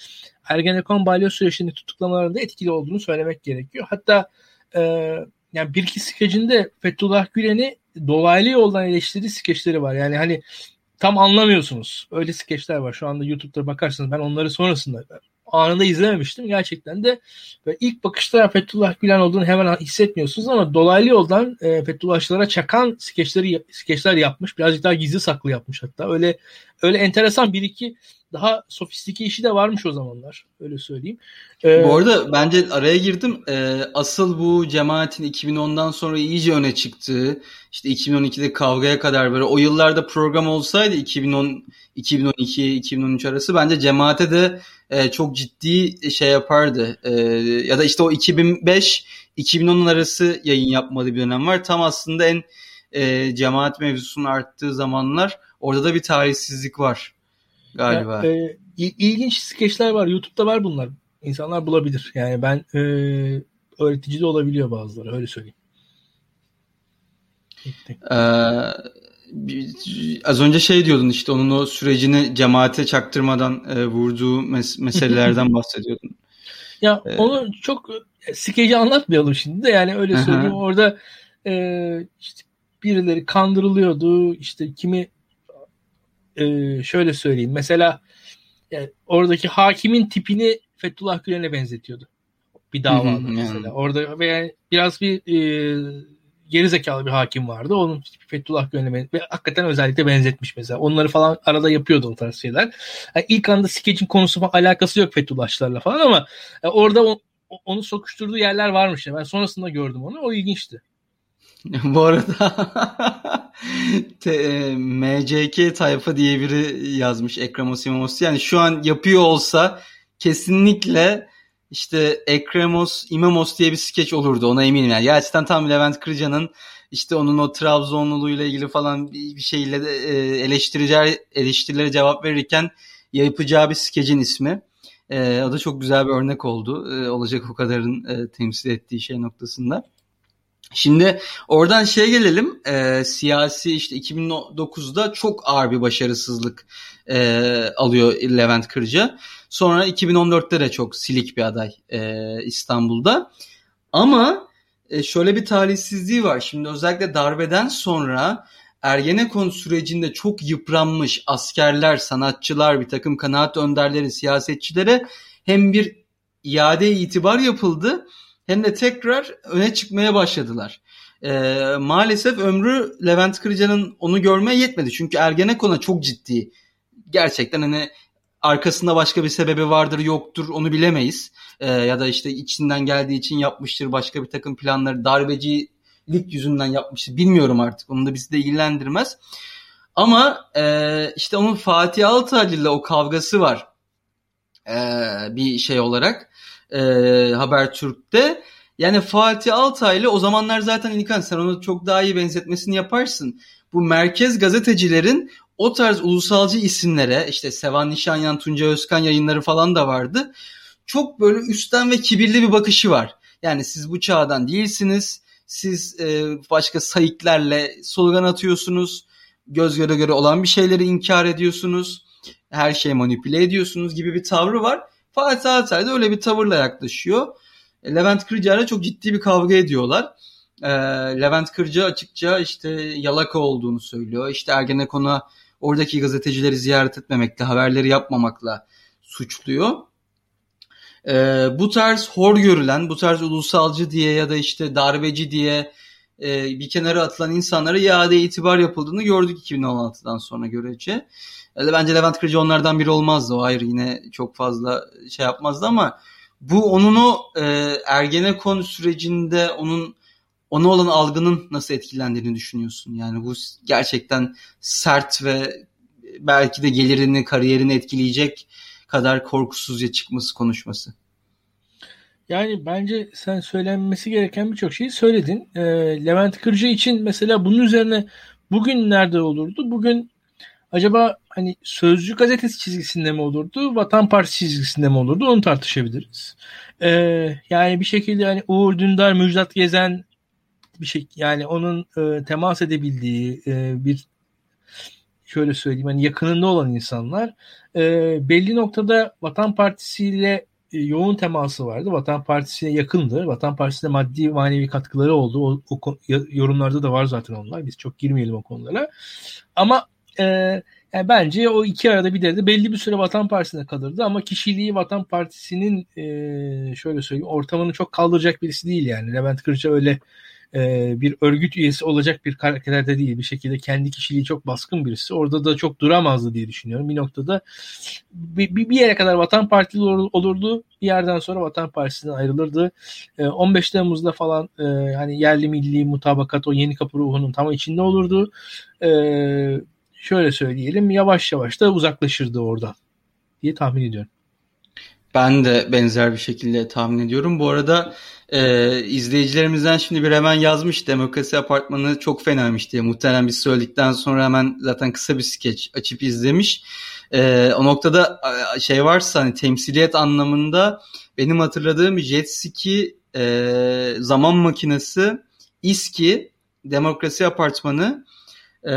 Ergenekon balyoz süreçinde tutuklamalarında etkili olduğunu söylemek gerekiyor. Hatta e, yani bir iki skecinde Fethullah Gülen'i dolaylı yoldan eleştirdiği skeçleri var. Yani hani tam anlamıyorsunuz. Öyle skeçler var. Şu anda YouTube'da bakarsanız ben onları sonrasında anında izlememiştim. Gerçekten de ve ilk bakışta Fethullah Gülen olduğunu hemen hissetmiyorsunuz ama dolaylı yoldan e, Fethullahçılara çakan skeçleri skeçler yapmış. Birazcık daha gizli saklı yapmış hatta. Öyle öyle enteresan bir iki daha sofistike işi de varmış o zamanlar. Öyle söyleyeyim. Ee, bu arada bence araya girdim. Ee, asıl bu cemaatin 2010'dan sonra iyice öne çıktığı işte 2012'de kavgaya kadar böyle o yıllarda program olsaydı 2010 2012-2013 arası bence cemaate de e, çok ciddi şey yapardı. E, ya da işte o 2005-2010 arası yayın yapmadığı bir dönem var. Tam aslında en e, cemaat mevzusunun arttığı zamanlar orada da bir tarihsizlik var galiba. Ya, e, ilginç skeçler var. YouTube'da var bunlar. İnsanlar bulabilir. Yani ben e, öğretici de olabiliyor bazıları öyle söyleyeyim. Ee, az önce şey diyordun işte onun o sürecini cemaate çaktırmadan e, vurduğu mes- meselelerden bahsediyordun. Ya ee, onu çok e, skeci anlatmayalım şimdi de yani öyle söyleyeyim. Orada e, işte birileri kandırılıyordu. işte kimi e, şöyle söyleyeyim. Mesela yani oradaki hakimin tipini Fethullah Gülen'e benzetiyordu. Bir davada mesela. Orada ve biraz bir e, gerizekalı bir hakim vardı. Onun Fethullah Gülen'e ve hakikaten özellikle benzetmiş mesela. Onları falan arada yapıyordu o tarz şeyler. Yani ilk anda skecin konusu falan alakası yok Fethullahçılarla falan ama yani orada o, onu sokuşturduğu yerler varmış. Yani ben sonrasında gördüm onu. O ilginçti. Bu arada e, MCK tayfa diye biri yazmış Ekrem Osimamos. Yani şu an yapıyor olsa kesinlikle işte Ekremos İmamos diye bir skeç olurdu ona eminim. Yani gerçekten tam Levent Kırca'nın işte onun o Trabzonluluğuyla ilgili falan bir şeyle de e, eleştireceği eleştirilere cevap verirken yapacağı bir skecin ismi. E, o da çok güzel bir örnek oldu. Olacak o kadarın temsil ettiği şey noktasında. Şimdi oradan şeye gelelim. E, siyasi işte 2009'da çok ağır bir başarısızlık e, alıyor Levent Kırca. Sonra 2014'te de çok silik bir aday e, İstanbul'da. Ama e, şöyle bir talihsizliği var. Şimdi özellikle darbeden sonra Ergenekon sürecinde çok yıpranmış askerler, sanatçılar, bir takım kanaat önderleri, siyasetçilere hem bir iade itibar yapıldı hem de tekrar öne çıkmaya başladılar. E, maalesef ömrü Levent Kırca'nın onu görmeye yetmedi. Çünkü Ergenekon'a çok ciddi gerçekten hani arkasında başka bir sebebi vardır yoktur onu bilemeyiz. E, ya da işte içinden geldiği için yapmıştır başka bir takım planları darbecilik yüzünden yapmıştır bilmiyorum artık onu da bizi de ilgilendirmez. Ama e, işte onun Fatih Altaylı ile o kavgası var e, bir şey olarak e, Habertürk'te. Yani Fatih Altaylı o zamanlar zaten İlkan sen onu çok daha iyi benzetmesini yaparsın. Bu merkez gazetecilerin o tarz ulusalcı isimlere işte Sevan Nişanyan, Tunca Özkan yayınları falan da vardı. Çok böyle üstten ve kibirli bir bakışı var. Yani siz bu çağdan değilsiniz. Siz e, başka sayıklarla slogan atıyorsunuz. Göz göre göre olan bir şeyleri inkar ediyorsunuz. Her şeyi manipüle ediyorsunuz gibi bir tavrı var. Fatih Altay da öyle bir tavırla yaklaşıyor. E, Levent Kırca'yla çok ciddi bir kavga ediyorlar. E, Levent Kırca açıkça işte yalaka olduğunu söylüyor. İşte Ergenekon'a oradaki gazetecileri ziyaret etmemekle, haberleri yapmamakla suçluyor. E, bu tarz hor görülen, bu tarz ulusalcı diye ya da işte darbeci diye bir kenara atılan insanlara iade itibar yapıldığını gördük 2016'dan sonra görece. E, bence Levent Kırcı onlardan biri olmazdı. O ayrı yine çok fazla şey yapmazdı ama bu onun o e, Ergenekon sürecinde onun ona olan algının nasıl etkilendiğini düşünüyorsun? Yani bu gerçekten sert ve belki de gelirini, kariyerini etkileyecek kadar korkusuzca çıkması konuşması. Yani bence sen söylenmesi gereken birçok şeyi söyledin. E, Levent Kırcı için mesela bunun üzerine bugün nerede olurdu? Bugün acaba hani Sözcü gazetesi çizgisinde mi olurdu, Vatan Partisi çizgisinde mi olurdu onu tartışabiliriz. E, yani bir şekilde hani Uğur Dündar, Müjdat Gezen bir şey yani onun e, temas edebildiği e, bir şöyle söyleyeyim hani yakınında olan insanlar e, belli noktada Vatan Partisi ile e, yoğun teması vardı. Vatan Partisi'ne yakındı. Vatan Partisi'ne maddi manevi katkıları oldu. O, o yorumlarda da var zaten onlar. Biz çok girmeyelim o konulara. Ama e, yani bence o iki arada bir de belli bir süre Vatan Partisi'ne kalırdı ama kişiliği Vatan Partisi'nin e, şöyle söyleyeyim ortamını çok kaldıracak birisi değil yani. Levent Kırca öyle e, bir örgüt üyesi olacak bir karakterde değil. Bir şekilde kendi kişiliği çok baskın birisi. Orada da çok duramazdı diye düşünüyorum. Bir noktada bir, bir yere kadar Vatan Partili olurdu. Bir yerden sonra Vatan Partisi'nden ayrılırdı. E, 15 Temmuz'da falan e, hani yerli milli mutabakat o yeni kapı ruhunun tam içinde olurdu. E, şöyle söyleyelim yavaş yavaş da uzaklaşırdı oradan diye tahmin ediyorum. Ben de benzer bir şekilde tahmin ediyorum. Bu arada e, izleyicilerimizden şimdi bir hemen yazmış Demokrasi Apartmanı çok fenaymış diye. Muhtemelen biz söyledikten sonra hemen zaten kısa bir skeç açıp izlemiş. E, o noktada şey varsa hani temsiliyet anlamında benim hatırladığım jet ski e, Zaman Makinesi, İSKİ, Demokrasi Apartmanı e,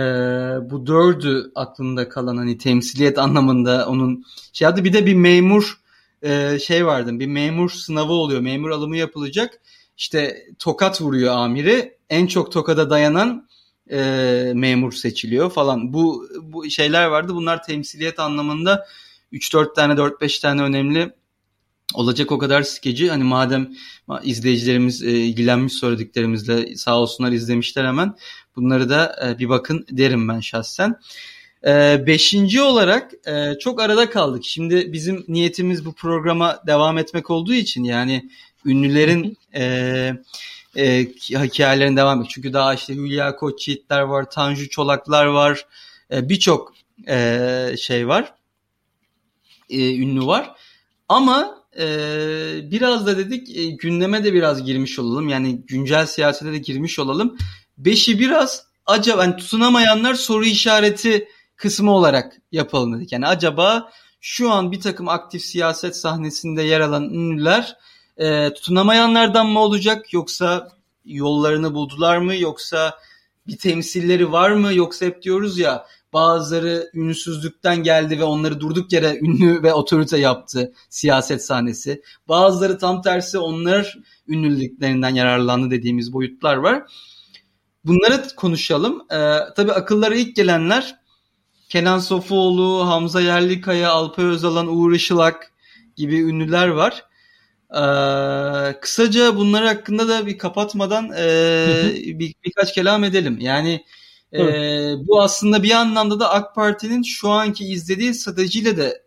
bu dördü aklında kalan hani temsiliyet anlamında onun şey adı bir de bir memur e, şey vardı. Bir memur sınavı oluyor. Memur alımı yapılacak. İşte tokat vuruyor amiri. En çok tokada dayanan e, memur seçiliyor falan. Bu bu şeyler vardı. Bunlar temsiliyet anlamında 3-4 tane 4-5 tane önemli olacak o kadar skeci. Hani madem izleyicilerimiz e, ilgilenmiş söylediklerimizle sağ olsunlar izlemişler hemen bunları da e, bir bakın derim ben şahsen. E, beşinci olarak e, çok arada kaldık. Şimdi bizim niyetimiz bu programa devam etmek olduğu için yani ünlülerin e, e, hikayelerine devam etmek. Çünkü daha işte Hülya Koçyiğitler var, Tanju Çolaklar var, e, birçok e, şey var, e, ünlü var. Ama e, biraz da dedik e, gündeme de biraz girmiş olalım. Yani güncel siyasete de girmiş olalım. Beşi biraz acaba yani tutunamayanlar soru işareti kısmı olarak yapalım dedik. Yani acaba şu an bir takım aktif siyaset sahnesinde yer alan ünlüler e, tutunamayanlardan mı olacak yoksa yollarını buldular mı yoksa bir temsilleri var mı yoksa hep diyoruz ya bazıları ünlüsüzlükten geldi ve onları durduk yere ünlü ve otorite yaptı siyaset sahnesi. Bazıları tam tersi onlar ünlülüklerinden yararlandı dediğimiz boyutlar var. Bunları konuşalım. Ee, tabii akıllara ilk gelenler Kenan Sofuoğlu, Hamza Yerlikaya, Alpay Özalan, Uğur Işılak gibi ünlüler var. Ee, kısaca bunlar hakkında da bir kapatmadan e, bir, birkaç kelam edelim. Yani e, bu aslında bir anlamda da AK Parti'nin şu anki izlediği stratejiyle de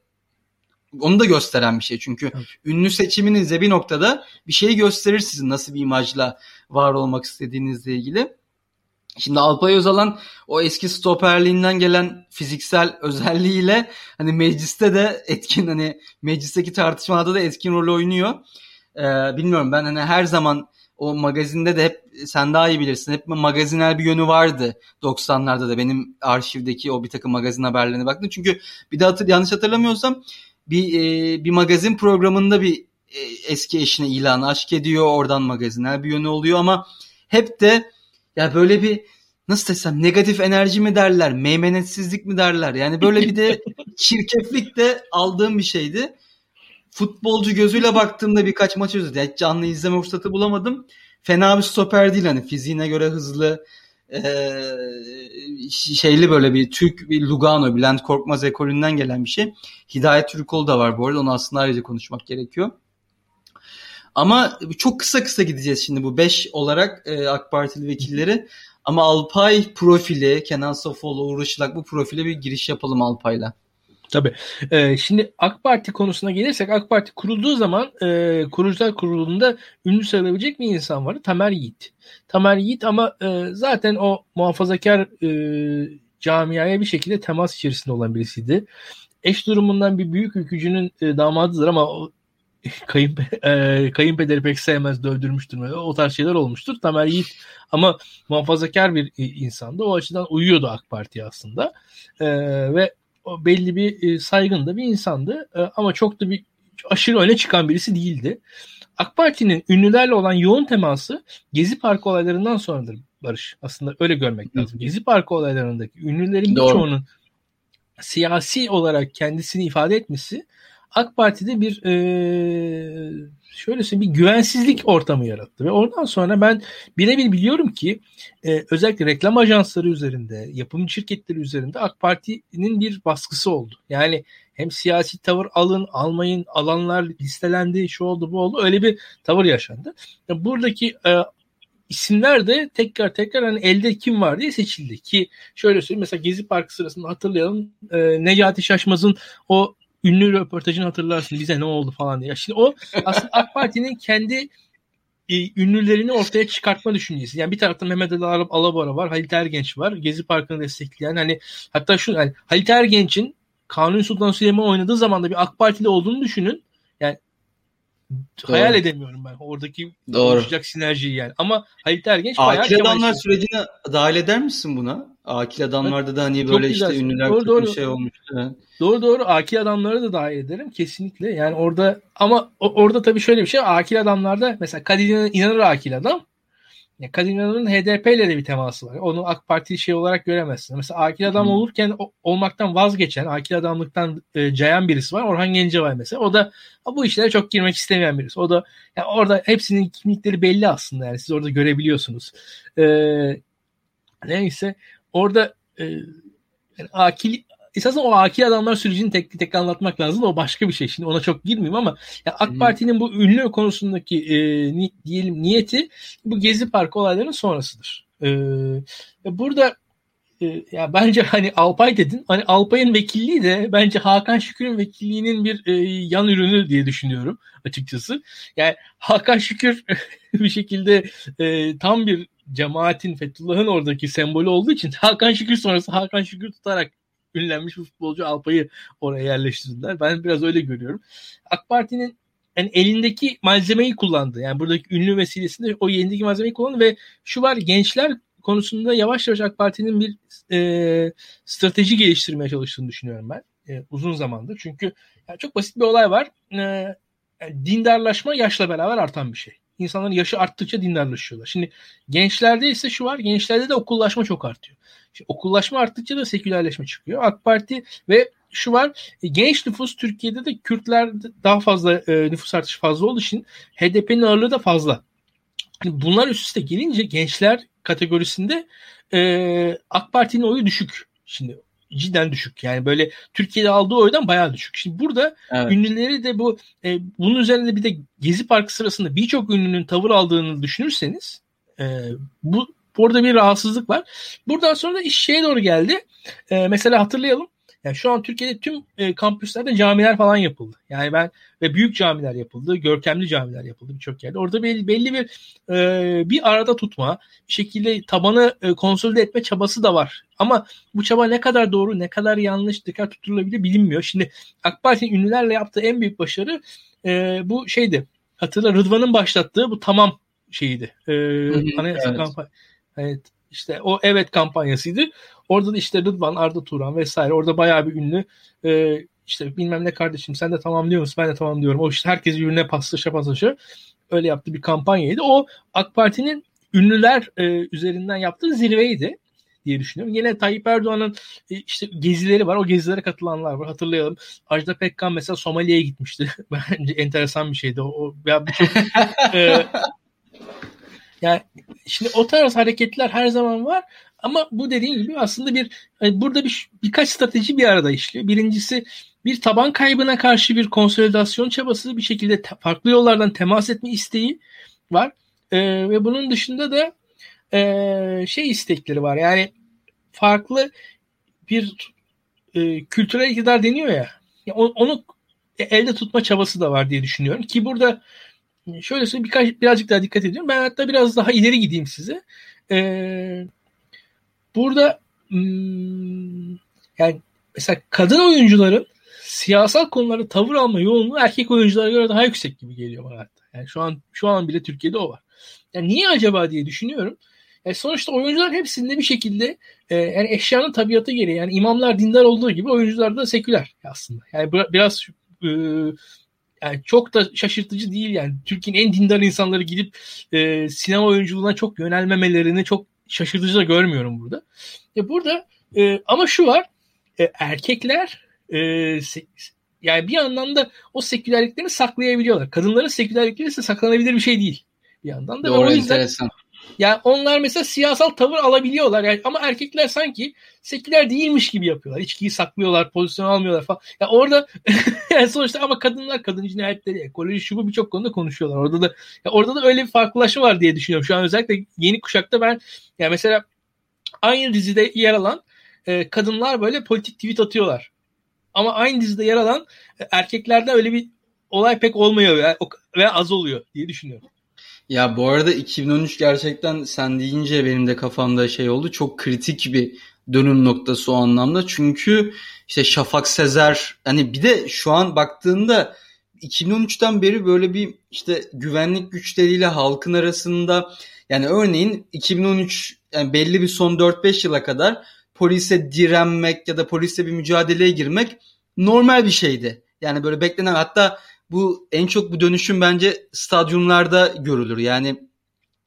onu da gösteren bir şey. Çünkü evet. ünlü seçiminizde bir noktada bir şey gösterir sizin nasıl bir imajla var olmak istediğinizle ilgili. Şimdi Alpay Özalan o eski stoperliğinden gelen fiziksel özelliğiyle hani mecliste de etkin hani meclisteki tartışmalarda da etkin rol oynuyor. Ee, bilmiyorum ben hani her zaman o magazinde de hep sen daha iyi bilirsin. Hep magazinel bir yönü vardı 90'larda da benim arşivdeki o bir takım magazin haberlerine baktım. Çünkü bir de hatır, yanlış hatırlamıyorsam bir e, bir magazin programında bir e, eski eşine ilanı aşk ediyor. Oradan magazinel bir yönü oluyor ama hep de ya böyle bir nasıl desem negatif enerji mi derler, meymenetsizlik mi derler? Yani böyle bir de çirkeflik de aldığım bir şeydi. Futbolcu gözüyle baktığımda birkaç maç özledim. Yani canlı izleme fırsatı bulamadım. Fena bir stoper değil hani fiziğine göre hızlı ee, şeyli böyle bir Türk bir Lugano, Bülent Korkmaz ekolünden gelen bir şey. Hidayet Türkoğlu da var bu arada. Onu aslında ayrıca konuşmak gerekiyor. Ama çok kısa kısa gideceğiz şimdi bu 5 olarak e, AK Partili vekilleri. Ama Alpay profili, Kenan Sofoğlu, Uğur Işılak bu profile bir giriş yapalım Alpay'la. Tabii. Ee, şimdi AK Parti konusuna gelirsek AK Parti kurulduğu zaman e, kurucular kurulunda ünlü sayılabilecek bir insan vardı. Tamer Yiğit. Tamer Yiğit ama e, zaten o muhafazakar e, camiaya bir şekilde temas içerisinde olan birisiydi. Eş durumundan bir büyük ülkücünün e, damadıdır ama o, kayın, e, kayınpederi pek sevmez dövdürmüştür. O tarz şeyler olmuştur. Tamer Yiğit ama muhafazakar bir insandı. O açıdan uyuyordu AK Parti'ye aslında. E, ve o belli bir e, saygın da bir insandı. E, ama çok da bir aşırı öne çıkan birisi değildi. AK Parti'nin ünlülerle olan yoğun teması Gezi Parkı olaylarından sonradır Barış. Aslında öyle görmek lazım. Gezi Parkı olaylarındaki ünlülerin birçoğunun siyasi olarak kendisini ifade etmesi AK Parti'de bir e, şöyle söyleyeyim bir güvensizlik ortamı yarattı ve oradan sonra ben birebir biliyorum ki e, özellikle reklam ajansları üzerinde, yapım şirketleri üzerinde AK Parti'nin bir baskısı oldu. Yani hem siyasi tavır alın, almayın, alanlar listelendi, şu oldu, bu oldu. Öyle bir tavır yaşandı. Buradaki e, isimler de tekrar tekrar hani elde kim var diye seçildi ki şöyle söyleyeyim mesela Gezi Parkı sırasında hatırlayalım e, Necati Şaşmaz'ın o ünlü röportajını hatırlarsın bize ne oldu falan diye. Şimdi o aslında AK Parti'nin kendi e, ünlülerini ortaya çıkartma düşüncesi. Yani bir tarafta Mehmet Ali Alabora var, Halit Ergenç var. Gezi Parkı'nı destekleyen hani hatta şu yani Halit Ergenç'in Kanuni Sultan Süleyman oynadığı zaman da bir AK Partili olduğunu düşünün. Yani Doğru. hayal edemiyorum ben oradaki Doğru. oluşacak sinerjiyi yani. Ama Halit Ergenç bayağı Akil adamlar sürecine dahil eder misin buna? Akil adamlarda da hani böyle işte ünlüler doğru, doğru. şey olmuştu. Doğru doğru akil adamları da dahil ederim kesinlikle. Yani orada ama orada tabii şöyle bir şey akil adamlarda mesela Kadir inanır akil adam. Yani Kadir İnanır'ın HDP ile de bir teması var. Onu AK Parti şey olarak göremezsin. Mesela akil adam olurken o, olmaktan vazgeçen, akil adamlıktan e, cayan birisi var. Orhan Gencebay mesela. O da bu işlere çok girmek istemeyen birisi. O da yani orada hepsinin kimlikleri belli aslında. Yani siz orada görebiliyorsunuz. Ee, neyse orada e, yani akil esasında o akil adamlar sürecini tek tek anlatmak lazım. O başka bir şey. Şimdi ona çok girmeyeyim ama yani AK Parti'nin bu ünlü konusundaki e, ni, diyelim niyeti bu Gezi Parkı olaylarının sonrasıdır. E, burada e, ya bence hani Alpay dedin. Hani Alpay'ın vekilliği de bence Hakan Şükür'ün vekilliğinin bir e, yan ürünü diye düşünüyorum açıkçası. Yani Hakan Şükür bir şekilde e, tam bir cemaatin Fethullah'ın oradaki sembolü olduğu için Hakan Şükür sonrası Hakan Şükür tutarak ünlenmiş bir futbolcu Alpay'ı oraya yerleştirdiler. Ben biraz öyle görüyorum. AK Parti'nin yani elindeki malzemeyi kullandı. Yani buradaki ünlü vesilesinde o elindeki malzemeyi kullandı ve şu var gençler konusunda yavaş yavaş AK Parti'nin bir e, strateji geliştirmeye çalıştığını düşünüyorum ben. E, uzun zamandır. Çünkü yani çok basit bir olay var. E, yani dindarlaşma yaşla beraber artan bir şey. İnsanların yaşı arttıkça dindarlaşıyorlar. Şimdi gençlerde ise şu var. Gençlerde de okullaşma çok artıyor. Şimdi okullaşma arttıkça da sekülerleşme çıkıyor. AK Parti ve şu var e, genç nüfus Türkiye'de de Kürtler daha fazla e, nüfus artışı fazla olduğu için HDP'nin ağırlığı da fazla. Yani bunlar üst üste gelince gençler kategorisinde e, AK Parti'nin oyu düşük. Şimdi cidden düşük. Yani böyle Türkiye'de aldığı oydan bayağı düşük. Şimdi burada evet. ünlüleri de bu e, bunun üzerinde bir de Gezi Parkı sırasında birçok ünlünün tavır aldığını düşünürseniz e, bu Orada bir rahatsızlık var. Buradan sonra da iş şeye doğru geldi. E, mesela hatırlayalım. Yani şu an Türkiye'de tüm e, kampüslerde camiler falan yapıldı. Yani ben ve büyük camiler yapıldı, görkemli camiler yapıldı birçok yerde. Orada belli, belli bir e, bir arada tutma, bir şekilde tabanı e, konsolide etme çabası da var. Ama bu çaba ne kadar doğru, ne kadar yanlış, dikkat tutulabilir bilinmiyor. Şimdi AK Parti'nin ünlülerle yaptığı en büyük başarı e, bu şeydi. Hatırla Rıdvan'ın başlattığı bu tamam şeyiydi. E, anayasa evet. kampanya. Evet işte o evet kampanyasıydı. Orada da işte Rıdvan, Arda Turan vesaire orada bayağı bir ünlü e, işte bilmem ne kardeşim sen de tamamlıyor musun? Ben de tamam diyorum. O işte herkes birbirine paslaşa paslaşa öyle yaptığı bir kampanyaydı. O AK Parti'nin ünlüler e, üzerinden yaptığı zirveydi diye düşünüyorum. Yine Tayyip Erdoğan'ın e, işte gezileri var. O gezilere katılanlar var. Hatırlayalım. Ajda Pekkan mesela Somali'ye gitmişti. Bence enteresan bir şeydi. O, ya çok, e, yani şimdi o tarz hareketler her zaman var ama bu dediğim gibi aslında bir yani burada bir birkaç strateji bir arada işliyor. Birincisi bir taban kaybına karşı bir konsolidasyon çabası bir şekilde te- farklı yollardan temas etme isteği var. Ee, ve bunun dışında da e, şey istekleri var. Yani farklı bir e, kültürel iktidar deniyor ya. ya onu elde tutma çabası da var diye düşünüyorum ki burada şöyle söyleyeyim birkaç birazcık daha dikkat ediyorum. Ben hatta biraz daha ileri gideyim size. Ee, burada hmm, yani mesela kadın oyuncuların siyasal konularda tavır alma yoğunluğu erkek oyunculara göre daha yüksek gibi geliyor bana hatta. Yani şu an şu an bile Türkiye'de o var. Yani niye acaba diye düşünüyorum. Yani sonuçta oyuncular hepsinde bir şekilde e, yani eşyanın tabiatı gereği yani imamlar dindar olduğu gibi oyuncular da seküler aslında. Yani biraz e, yani çok da şaşırtıcı değil yani. Türkiye'nin en dindar insanları gidip e, sinema oyunculuğuna çok yönelmemelerini çok şaşırtıcı da görmüyorum burada. E burada e, ama şu var e, erkekler e, se, yani bir anlamda o sekülerliklerini saklayabiliyorlar. Kadınların sekülerlikleri ise saklanabilir bir şey değil. Bir yandan da Doğru, o yüzden enteresan. Yani onlar mesela siyasal tavır alabiliyorlar. Yani ama erkekler sanki seküler değilmiş gibi yapıyorlar. İçkiyi saklıyorlar, pozisyon almıyorlar falan. Ya yani orada yani sonuçta ama kadınlar kadın cinayetleri, ekoloji şu bu birçok konuda konuşuyorlar. Orada da ya orada da öyle bir farklılaşma var diye düşünüyorum. Şu an özellikle yeni kuşakta ben ya mesela aynı dizide yer alan e, kadınlar böyle politik tweet atıyorlar. Ama aynı dizide yer alan e, erkeklerde öyle bir olay pek olmuyor veya, veya az oluyor diye düşünüyorum. Ya bu arada 2013 gerçekten sen deyince benim de kafamda şey oldu. Çok kritik bir dönüm noktası o anlamda. Çünkü işte Şafak Sezer hani bir de şu an baktığında 2013'ten beri böyle bir işte güvenlik güçleriyle halkın arasında yani örneğin 2013 yani belli bir son 4-5 yıla kadar polise direnmek ya da polise bir mücadeleye girmek normal bir şeydi. Yani böyle beklenen hatta bu en çok bu dönüşüm bence stadyumlarda görülür. Yani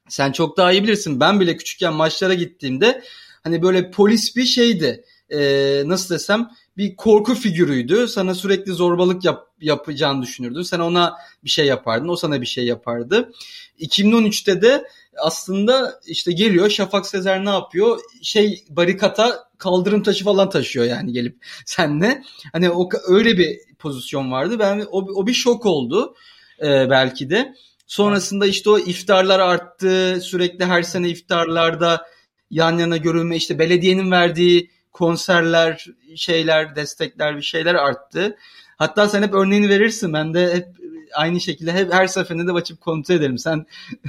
sen çok daha iyi bilirsin. Ben bile küçükken maçlara gittiğimde hani böyle polis bir şeydi. Ee, nasıl desem bir korku figürüydü. Sana sürekli zorbalık yap, yapacağını düşünürdün. Sen ona bir şey yapardın. O sana bir şey yapardı. 2013'te de aslında işte geliyor Şafak Sezer ne yapıyor? Şey barikata kaldırım taşı falan taşıyor yani gelip senle. Hani o öyle bir pozisyon vardı. Ben o, o bir şok oldu e, belki de. Sonrasında işte o iftarlar arttı. Sürekli her sene iftarlarda yan yana görülme işte belediyenin verdiği konserler, şeyler, destekler bir şeyler arttı. Hatta sen hep örneğini verirsin. Ben de hep aynı şekilde hep her seferinde de açıp kontrol ederim. Sen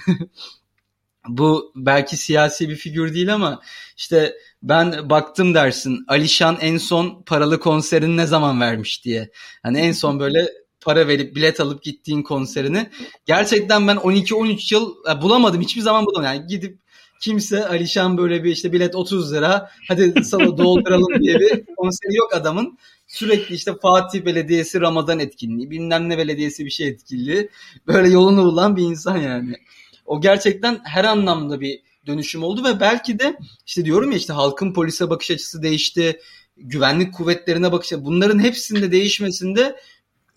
bu belki siyasi bir figür değil ama işte ben baktım dersin Alişan en son paralı konserini ne zaman vermiş diye. Hani en son böyle para verip bilet alıp gittiğin konserini. Gerçekten ben 12-13 yıl bulamadım. Hiçbir zaman bulamadım. Yani gidip kimse Alişan böyle bir işte bilet 30 lira hadi sana dolduralım diye bir konseri yok adamın. Sürekli işte Fatih Belediyesi Ramazan etkinliği, bilmem ne belediyesi bir şey etkinliği. Böyle yolunu bulan bir insan yani. O gerçekten her anlamda bir dönüşüm oldu ve belki de işte diyorum ya işte halkın polise bakış açısı değişti. Güvenlik kuvvetlerine bakış açısı. Bunların hepsinde değişmesinde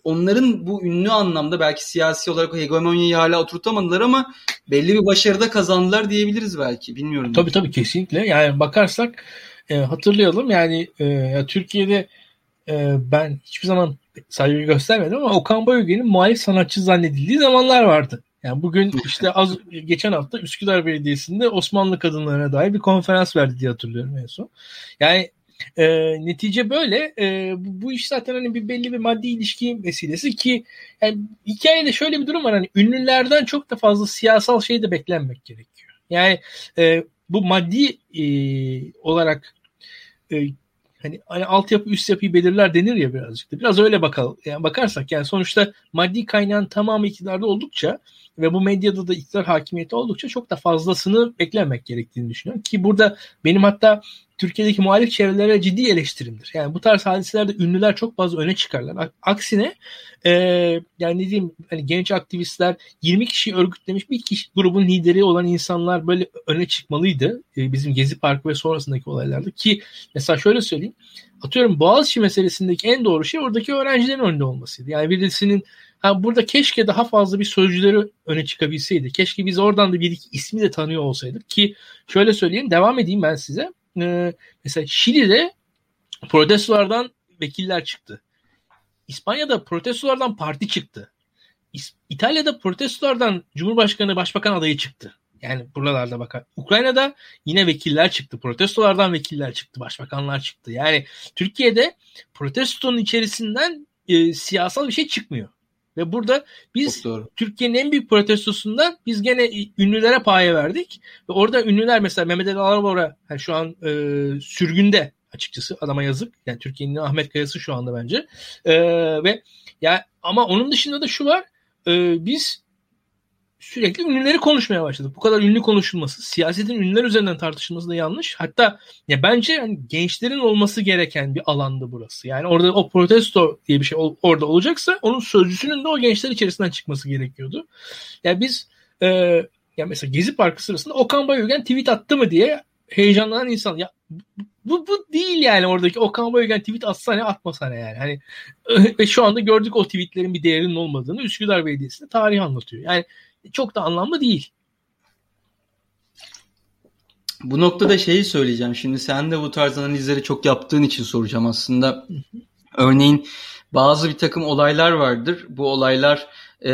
onların bu ünlü anlamda belki siyasi olarak hegemonyayı hala oturtamadılar ama belli bir başarıda kazandılar diyebiliriz belki. Bilmiyorum. Tabii tabii kesinlikle. Yani bakarsak e, hatırlayalım yani e, Türkiye'de e, ben hiçbir zaman saygı göstermedim ama Okan Bayülgen'in muhalif sanatçı zannedildiği zamanlar vardı. Yani bugün işte az geçen hafta Üsküdar Belediyesi'nde Osmanlı kadınlarına dair bir konferans verdi diye hatırlıyorum en son. Yani e, netice böyle. E, bu, bu iş zaten hani bir belli bir maddi ilişki meselesi ki yani hikayede şöyle bir durum var. Hani ünlülerden çok da fazla siyasal şey de beklenmek gerekiyor. Yani e, bu maddi e, olarak e, hani, hani altyapı üst yapıyı belirler denir ya birazcık da. Biraz öyle bakalım. Yani bakarsak yani sonuçta maddi kaynağın tamamı iktidarda oldukça ve bu medyada da iktidar hakimiyeti oldukça çok da fazlasını beklemek gerektiğini düşünüyorum. Ki burada benim hatta Türkiye'deki muhalif çevrelere ciddi eleştirimdir. Yani bu tarz hadiselerde ünlüler çok fazla öne çıkarlar. Aksine e, yani ne diyeyim hani genç aktivistler 20 kişi örgütlemiş bir kişi grubun lideri olan insanlar böyle öne çıkmalıydı. E, bizim Gezi Parkı ve sonrasındaki olaylarda ki mesela şöyle söyleyeyim. Atıyorum Boğaziçi meselesindeki en doğru şey oradaki öğrencilerin önünde olmasıydı. Yani birisinin ha, burada keşke daha fazla bir sözcüleri öne çıkabilseydi. Keşke biz oradan da bir iki ismi de tanıyor olsaydık ki şöyle söyleyeyim devam edeyim ben size e, mesela Şili'de protestolardan vekiller çıktı. İspanya'da protestolardan parti çıktı. İtalya'da protestolardan Cumhurbaşkanı Başbakan adayı çıktı. Yani buralarda bakar. Ukrayna'da yine vekiller çıktı. Protestolardan vekiller çıktı. Başbakanlar çıktı. Yani Türkiye'de protestonun içerisinden e, siyasal bir şey çıkmıyor. Ve burada biz Türkiye'nin en büyük protestosundan biz gene ünlülere paye verdik. Ve orada ünlüler mesela Mehmet Ali Alabora yani şu an e, sürgünde açıkçası adama yazık. Yani Türkiye'nin Ahmet Kayası şu anda bence. E, ve ya ama onun dışında da şu var. E, biz sürekli ünlüleri konuşmaya başladık. Bu kadar ünlü konuşulması, siyasetin ünlüler üzerinden tartışılması da yanlış. Hatta ya bence hani gençlerin olması gereken bir alandı burası. Yani orada o protesto diye bir şey orada olacaksa onun sözcüsünün de o gençler içerisinden çıkması gerekiyordu. Ya yani biz e, ya mesela Gezi Parkı sırasında Okan Bayülgen tweet attı mı diye heyecanlanan insan. Ya bu, bu değil yani oradaki Okan Bayülgen tweet atsa ne atmasa ne yani. Hani ve şu anda gördük o tweetlerin bir değerinin olmadığını Üsküdar Belediyesi'nde tarih anlatıyor. Yani çok da anlamlı değil. Bu noktada şeyi söyleyeceğim. Şimdi sen de bu tarz analizleri çok yaptığın için soracağım aslında. Örneğin bazı bir takım olaylar vardır. Bu olaylar e,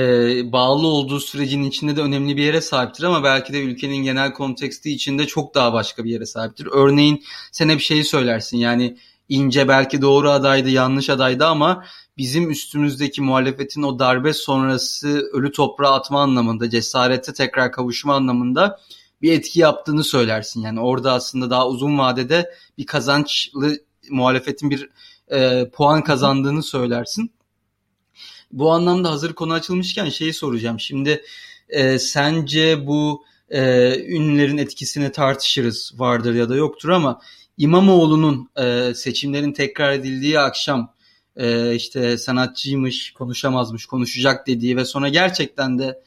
bağlı olduğu sürecin içinde de önemli bir yere sahiptir ama belki de ülkenin genel konteksti içinde çok daha başka bir yere sahiptir. Örneğin sen hep şeyi söylersin yani İnce belki doğru adaydı, yanlış adaydı ama bizim üstümüzdeki muhalefetin o darbe sonrası ölü toprağa atma anlamında, cesarete tekrar kavuşma anlamında bir etki yaptığını söylersin. Yani orada aslında daha uzun vadede bir kazançlı muhalefetin bir e, puan kazandığını söylersin. Bu anlamda hazır konu açılmışken şeyi soracağım. Şimdi e, sence bu e, ünlülerin etkisini tartışırız vardır ya da yoktur ama İmamoğlu'nun e, seçimlerin tekrar edildiği akşam e, işte sanatçıymış, konuşamazmış, konuşacak dediği ve sonra gerçekten de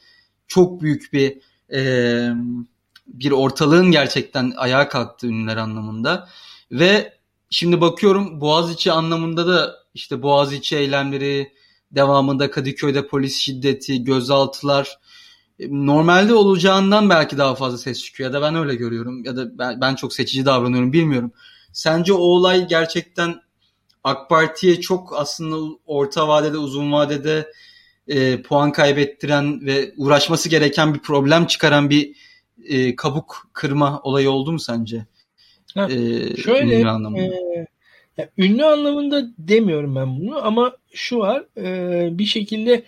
çok büyük bir e, bir ortalığın gerçekten ayağa kalktığı ünlüler anlamında ve şimdi bakıyorum Boğaziçi anlamında da işte Boğaziçi eylemleri devamında Kadıköy'de polis şiddeti, gözaltılar normalde olacağından belki daha fazla ses çıkıyor ya da ben öyle görüyorum ya da ben, ben çok seçici davranıyorum bilmiyorum. Sence o olay gerçekten AK Parti'ye çok aslında orta vadede uzun vadede e, puan kaybettiren ve uğraşması gereken bir problem çıkaran bir e, kabuk kırma olayı oldu mu sence? Ha, ee, şöyle ünlü anlamında. E, ya, ünlü anlamında demiyorum ben bunu ama şu var e, bir şekilde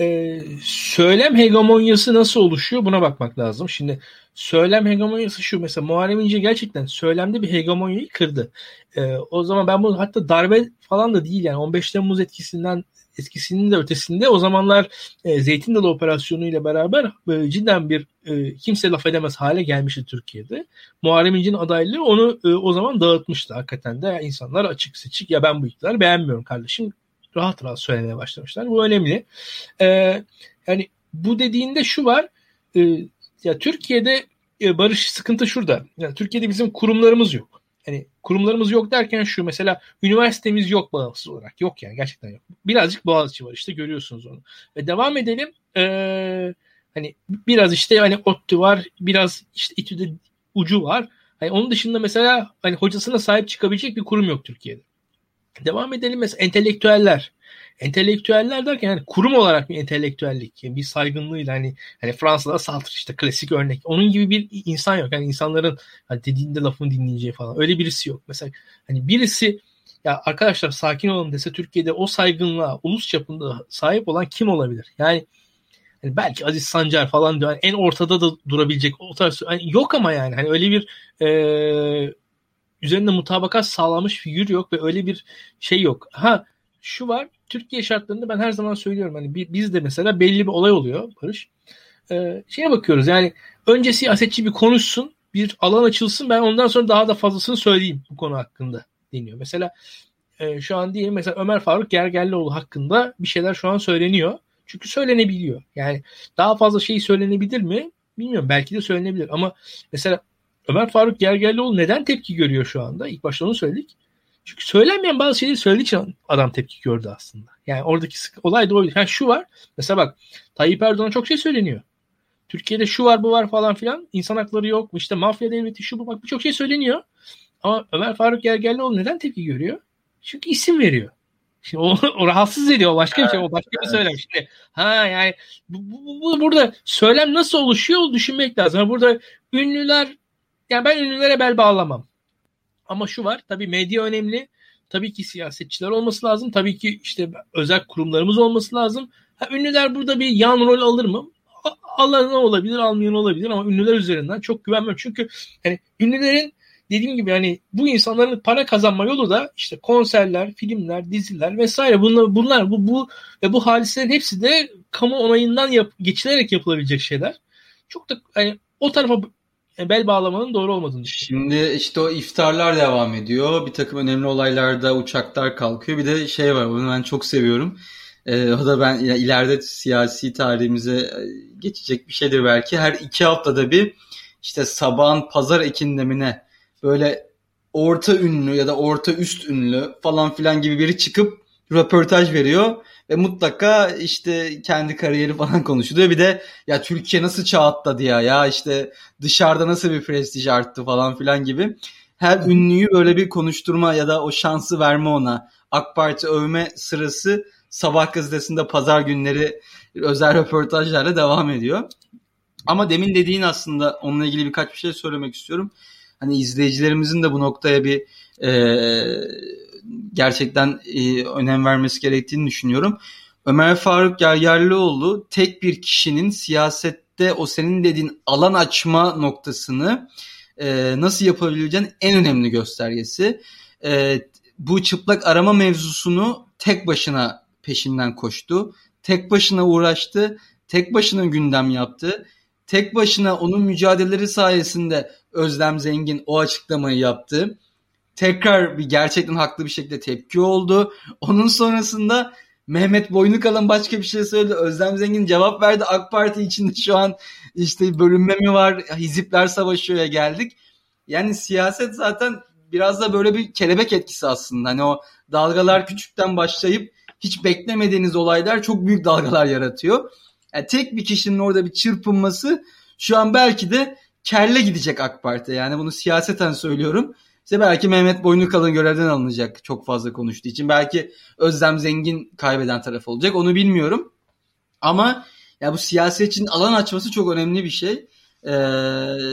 e, söylem hegemonyası nasıl oluşuyor buna bakmak lazım. Şimdi söylem hegemonyası şu mesela Muharrem İnce gerçekten söylemde bir hegemonyayı kırdı. E, o zaman ben bunu hatta darbe falan da değil yani 15 Temmuz etkisinden etkisinin de ötesinde o zamanlar e, Zeytin Dalı operasyonu ile beraber e, cidden bir e, kimse laf edemez hale gelmişti Türkiye'de. Muharrem İnce'nin adaylığı onu e, o zaman dağıtmıştı hakikaten de. insanlar açık seçik ya ben bu iktidarı beğenmiyorum kardeşim rahat rahat söylemeye başlamışlar. Bu önemli. E, yani bu dediğinde şu var e, ya Türkiye'de e, barış sıkıntı şurada. Yani Türkiye'de bizim kurumlarımız yok. Hani kurumlarımız yok derken şu mesela üniversitemiz yok bağımsız olarak. Yok yani gerçekten yok. Birazcık Boğaziçi var işte görüyorsunuz onu. Ve devam edelim. Ee, hani biraz işte hani ODTÜ var. Biraz işte İTÜ'de ucu var. Hani onun dışında mesela hani hocasına sahip çıkabilecek bir kurum yok Türkiye'de. Devam edelim mesela entelektüeller. Entelektüeller derken yani kurum olarak bir entelektüellik, yani bir saygınlığıyla hani hani Fransa'da Sartre işte klasik örnek. Onun gibi bir insan yok. Yani insanların hani dediğinde lafını dinleyeceği falan. Öyle birisi yok. Mesela hani birisi ya arkadaşlar sakin olun dese Türkiye'de o saygınlığa ulus çapında sahip olan kim olabilir? Yani hani belki Aziz Sancar falan diyor. Yani en ortada da durabilecek o tarz hani yok ama yani hani öyle bir e, üzerinde mutabakat sağlamış figür yok ve öyle bir şey yok. Ha şu var Türkiye şartlarında ben her zaman söylüyorum hani biz de mesela belli bir olay oluyor Barış. Ee, şeye bakıyoruz yani önce siyasetçi bir konuşsun bir alan açılsın ben ondan sonra daha da fazlasını söyleyeyim bu konu hakkında deniyor. Mesela e, şu an diyelim mesela Ömer Faruk Gergerlioğlu hakkında bir şeyler şu an söyleniyor. Çünkü söylenebiliyor. Yani daha fazla şey söylenebilir mi? Bilmiyorum. Belki de söylenebilir. Ama mesela Ömer Faruk Gergerlioğlu neden tepki görüyor şu anda? İlk başta onu söyledik. Çünkü söylenmeyen bazı şeyleri söylediği için adam tepki gördü aslında. Yani oradaki sık, olay da oydu. Yani şu var. Mesela bak Tayyip Erdoğan çok şey söyleniyor. Türkiye'de şu var bu var falan filan. İnsan hakları yok. İşte mafya devleti şu bu bak birçok şey söyleniyor. Ama Ömer Faruk Gergerlioğlu neden tepki görüyor? Çünkü isim veriyor. Şimdi o, o rahatsız ediyor. O başka bir şey. O başka bir söylem. Şimdi ha yani bu, bu, bu, burada söylem nasıl oluşuyor düşünmek lazım. Burada ünlüler yani ben ünlülere bel bağlamam. Ama şu var tabii medya önemli. Tabii ki siyasetçiler olması lazım. Tabii ki işte özel kurumlarımız olması lazım. Ha, ünlüler burada bir yan rol alır mı? Alan olabilir, almayan olabilir ama ünlüler üzerinden çok güvenmem. Çünkü hani ünlülerin dediğim gibi hani bu insanların para kazanma yolu da işte konserler, filmler, diziler vesaire bunlar bunlar bu bu ve bu hadiselerin hepsi de kamu onayından yap, geçilerek yapılabilecek şeyler. Çok da hani o tarafa bel bağlamanın doğru olmadığını düşünüyorum. Şimdi işte o iftarlar devam ediyor. Bir takım önemli olaylarda uçaklar kalkıyor. Bir de şey var bunu ben çok seviyorum. Ee, o da ben yani ileride siyasi tarihimize e, geçecek bir şeydir belki. Her iki haftada bir işte sabahın pazar ekindemine böyle orta ünlü ya da orta üst ünlü falan filan gibi biri çıkıp röportaj veriyor ve mutlaka işte kendi kariyeri falan konuşuluyor. Bir de ya Türkiye nasıl çağ atladı ya ya işte dışarıda nasıl bir prestij arttı falan filan gibi. Her ünlüyü böyle bir konuşturma ya da o şansı verme ona. AK Parti övme sırası Sabah gazetesinde pazar günleri özel röportajlarla devam ediyor. Ama demin dediğin aslında onunla ilgili birkaç bir şey söylemek istiyorum. Hani izleyicilerimizin de bu noktaya bir e, gerçekten e, önem vermesi gerektiğini düşünüyorum. Ömer Faruk Gergerlioğlu tek bir kişinin siyasette o senin dediğin alan açma noktasını e, nasıl yapabileceğin en önemli göstergesi. E, bu çıplak arama mevzusunu tek başına peşinden koştu. Tek başına uğraştı. Tek başına gündem yaptı. tek başına onun mücadeleleri sayesinde Özlem Zengin o açıklamayı yaptı. Tekrar bir gerçekten haklı bir şekilde tepki oldu. Onun sonrasında Mehmet Boynukalan başka bir şey söyledi. Özlem Zengin cevap verdi. AK Parti içinde şu an işte bölünme mi var? Hizipler savaşıyor geldik. Yani siyaset zaten biraz da böyle bir kelebek etkisi aslında. Hani o dalgalar küçükten başlayıp hiç beklemediğiniz olaylar çok büyük dalgalar yaratıyor. Yani tek bir kişinin orada bir çırpınması şu an belki de kelle gidecek AK Parti. Yani bunu siyaseten söylüyorum. İşte belki Mehmet Boynukalın görevden alınacak çok fazla konuştuğu için. Belki Özlem Zengin kaybeden taraf olacak onu bilmiyorum. Ama ya bu siyaset için alan açması çok önemli bir şey. Ee,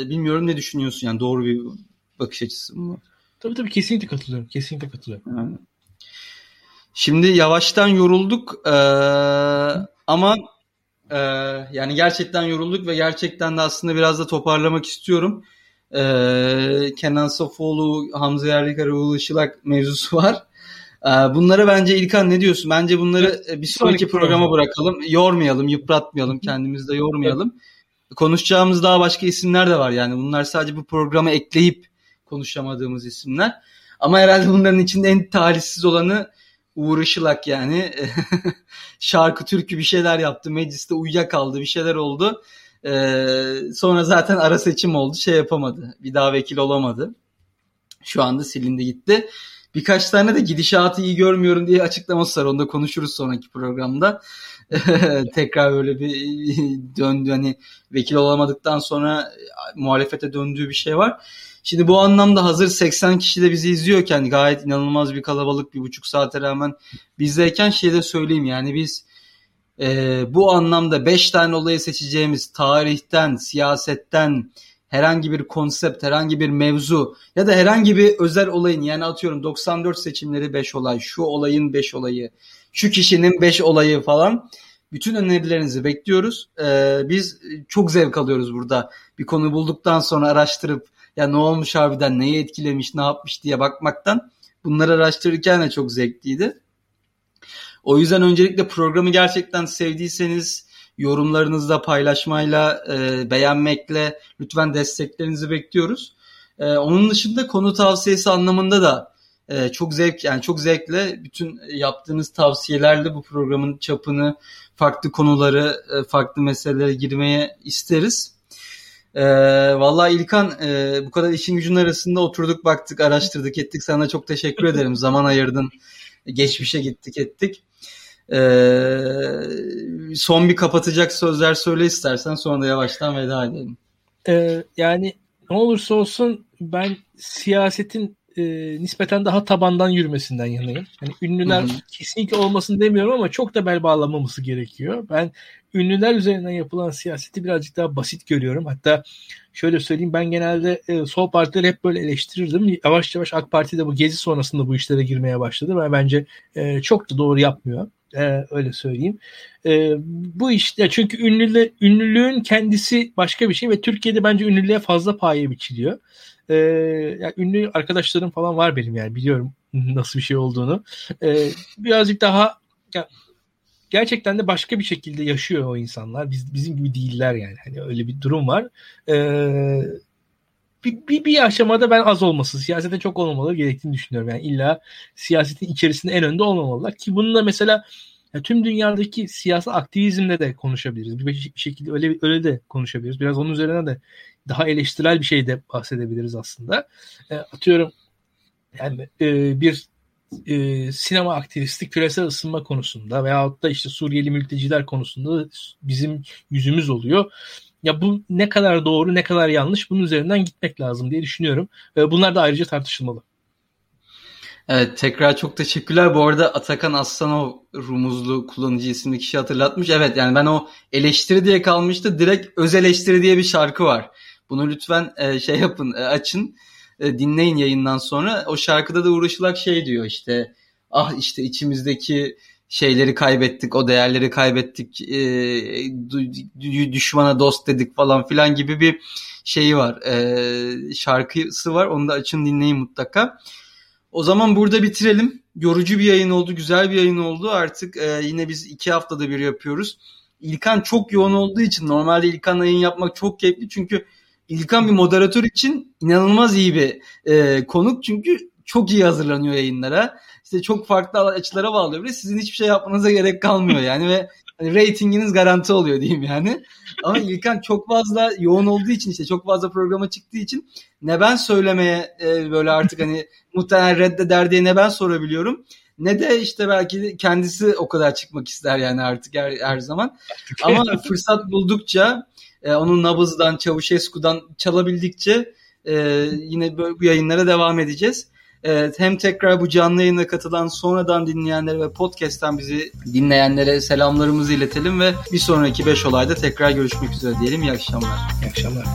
bilmiyorum ne düşünüyorsun yani doğru bir bakış açısı mı? Tabii tabii kesinlikle katılıyorum. Kesinlikle katılıyorum. Yani. Şimdi yavaştan yorulduk ee, ama e, yani gerçekten yorulduk ve gerçekten de aslında biraz da toparlamak istiyorum. Ee, Kenan Sofoğlu, Hamza Yerlikaya, Uğur Işılak mevzusu var. Ee, bunlara bence İlkan ne diyorsun? Bence bunları bir sonraki programa bırakalım. Yormayalım, yıpratmayalım, kendimizi de yormayalım. Konuşacağımız daha başka isimler de var yani. Bunlar sadece bu programa ekleyip konuşamadığımız isimler. Ama herhalde bunların içinde en talihsiz olanı Uğur Işılak yani. Şarkı türkü bir şeyler yaptı. Mecliste uyuyakaldı bir şeyler oldu. Ee, sonra zaten ara seçim oldu. Şey yapamadı. Bir daha vekil olamadı. Şu anda silindi gitti. Birkaç tane de gidişatı iyi görmüyorum diye açıklaması var. Onu da konuşuruz sonraki programda. Tekrar böyle bir döndü hani vekil olamadıktan sonra muhalefete döndüğü bir şey var. Şimdi bu anlamda hazır 80 kişi de bizi izliyorken gayet inanılmaz bir kalabalık bir buçuk saate rağmen bizdeyken şey de söyleyeyim yani biz e, bu anlamda 5 tane olayı seçeceğimiz tarihten, siyasetten, herhangi bir konsept, herhangi bir mevzu ya da herhangi bir özel olayın yani atıyorum 94 seçimleri 5 olay, şu olayın 5 olayı, şu kişinin 5 olayı falan bütün önerilerinizi bekliyoruz. Ee, biz çok zevk alıyoruz burada. Bir konu bulduktan sonra araştırıp ya ne olmuş harbiden, neyi etkilemiş, ne yapmış diye bakmaktan. Bunları araştırırken de çok zevkliydi. O yüzden öncelikle programı gerçekten sevdiyseniz yorumlarınızla paylaşmayla, e, beğenmekle lütfen desteklerinizi bekliyoruz. E, onun dışında konu tavsiyesi anlamında da e, çok zevk yani çok zevkle bütün yaptığınız tavsiyelerle bu programın çapını, farklı konuları, e, farklı meselelere girmeye isteriz. E, vallahi İlkan e, bu kadar işin gücün arasında oturduk, baktık, araştırdık, ettik. Sana çok teşekkür ederim. Zaman ayırdın. Geçmişe gittik, ettik. Ee, son bir kapatacak sözler söyle istersen sonra da yavaştan veda edelim. Ee, yani ne olursa olsun ben siyasetin e, nispeten daha tabandan yürümesinden yanayım. Yani ünlüler hı hı. kesinlikle olmasın demiyorum ama çok da bel bağlamaması gerekiyor. Ben ünlüler üzerinden yapılan siyaseti birazcık daha basit görüyorum. Hatta şöyle söyleyeyim ben genelde e, sol partileri hep böyle eleştirirdim. Yavaş yavaş AK Parti de bu gezi sonrasında bu işlere girmeye başladı ve bence e, çok da doğru yapmıyor. Ee, öyle söyleyeyim. Ee, bu işte çünkü ünlülü, ünlülüğün kendisi başka bir şey ve Türkiye'de bence ünlülüğe fazla paye biçiliyor. Ee, yani ünlü arkadaşlarım falan var benim yani biliyorum nasıl bir şey olduğunu. Ee, birazcık daha ya, gerçekten de başka bir şekilde yaşıyor o insanlar. Biz bizim gibi değiller yani. Hani öyle bir durum var. Ee, bir, bir, bir aşamada ben az olması, siyasete çok olmamaları gerektiğini düşünüyorum. Yani illa siyasetin içerisinde en önde olmamalılar. Ki bununla mesela ya tüm dünyadaki siyasi aktivizmle de konuşabiliriz. Bir, bir şekilde öyle öyle de konuşabiliriz. Biraz onun üzerine de daha eleştirel bir şey de bahsedebiliriz aslında. E, atıyorum yani e, bir e, sinema aktivisti küresel ısınma konusunda veyahut da işte Suriyeli mülteciler konusunda bizim yüzümüz oluyor. Ya bu ne kadar doğru ne kadar yanlış bunun üzerinden gitmek lazım diye düşünüyorum. Bunlar da ayrıca tartışılmalı. Evet tekrar çok teşekkürler. Bu arada Atakan Aslanov Rumuzlu kullanıcı isimli kişi hatırlatmış. Evet yani ben o eleştiri diye kalmıştı. Direkt öz eleştiri diye bir şarkı var. Bunu lütfen e, şey yapın e, açın e, dinleyin yayından sonra. O şarkıda da uğraşılak şey diyor işte ah işte içimizdeki şeyleri kaybettik, o değerleri kaybettik, e, düşmana dost dedik falan filan gibi bir şeyi var. E, şarkısı var. Onu da açın dinleyin mutlaka. O zaman burada bitirelim. Yorucu bir yayın oldu, güzel bir yayın oldu. Artık e, yine biz iki haftada bir yapıyoruz. İlkan çok yoğun olduğu için normalde İlkan'la yayın yapmak çok keyifli çünkü İlkan bir moderatör için inanılmaz iyi bir e, konuk çünkü çok iyi hazırlanıyor yayınlara. İşte çok farklı açılara bağlıyor ve sizin hiçbir şey yapmanıza gerek kalmıyor yani ve hani ratinginiz garanti oluyor diyeyim yani. Ama İlkan çok fazla yoğun olduğu için işte çok fazla programa çıktığı için ne ben söylemeye e, böyle artık hani muhtemelen reddeder diye ne ben sorabiliyorum ne de işte belki kendisi o kadar çıkmak ister yani artık her, her zaman. Ama fırsat buldukça e, onun Nabız'dan, Çavuşescu'dan çalabildikçe e, yine böyle bu yayınlara devam edeceğiz. Evet, hem tekrar bu canlı yayına katılan sonradan dinleyenlere ve podcast'ten bizi dinleyenlere selamlarımızı iletelim ve bir sonraki 5 olayda tekrar görüşmek üzere diyelim. İyi akşamlar. İyi akşamlar.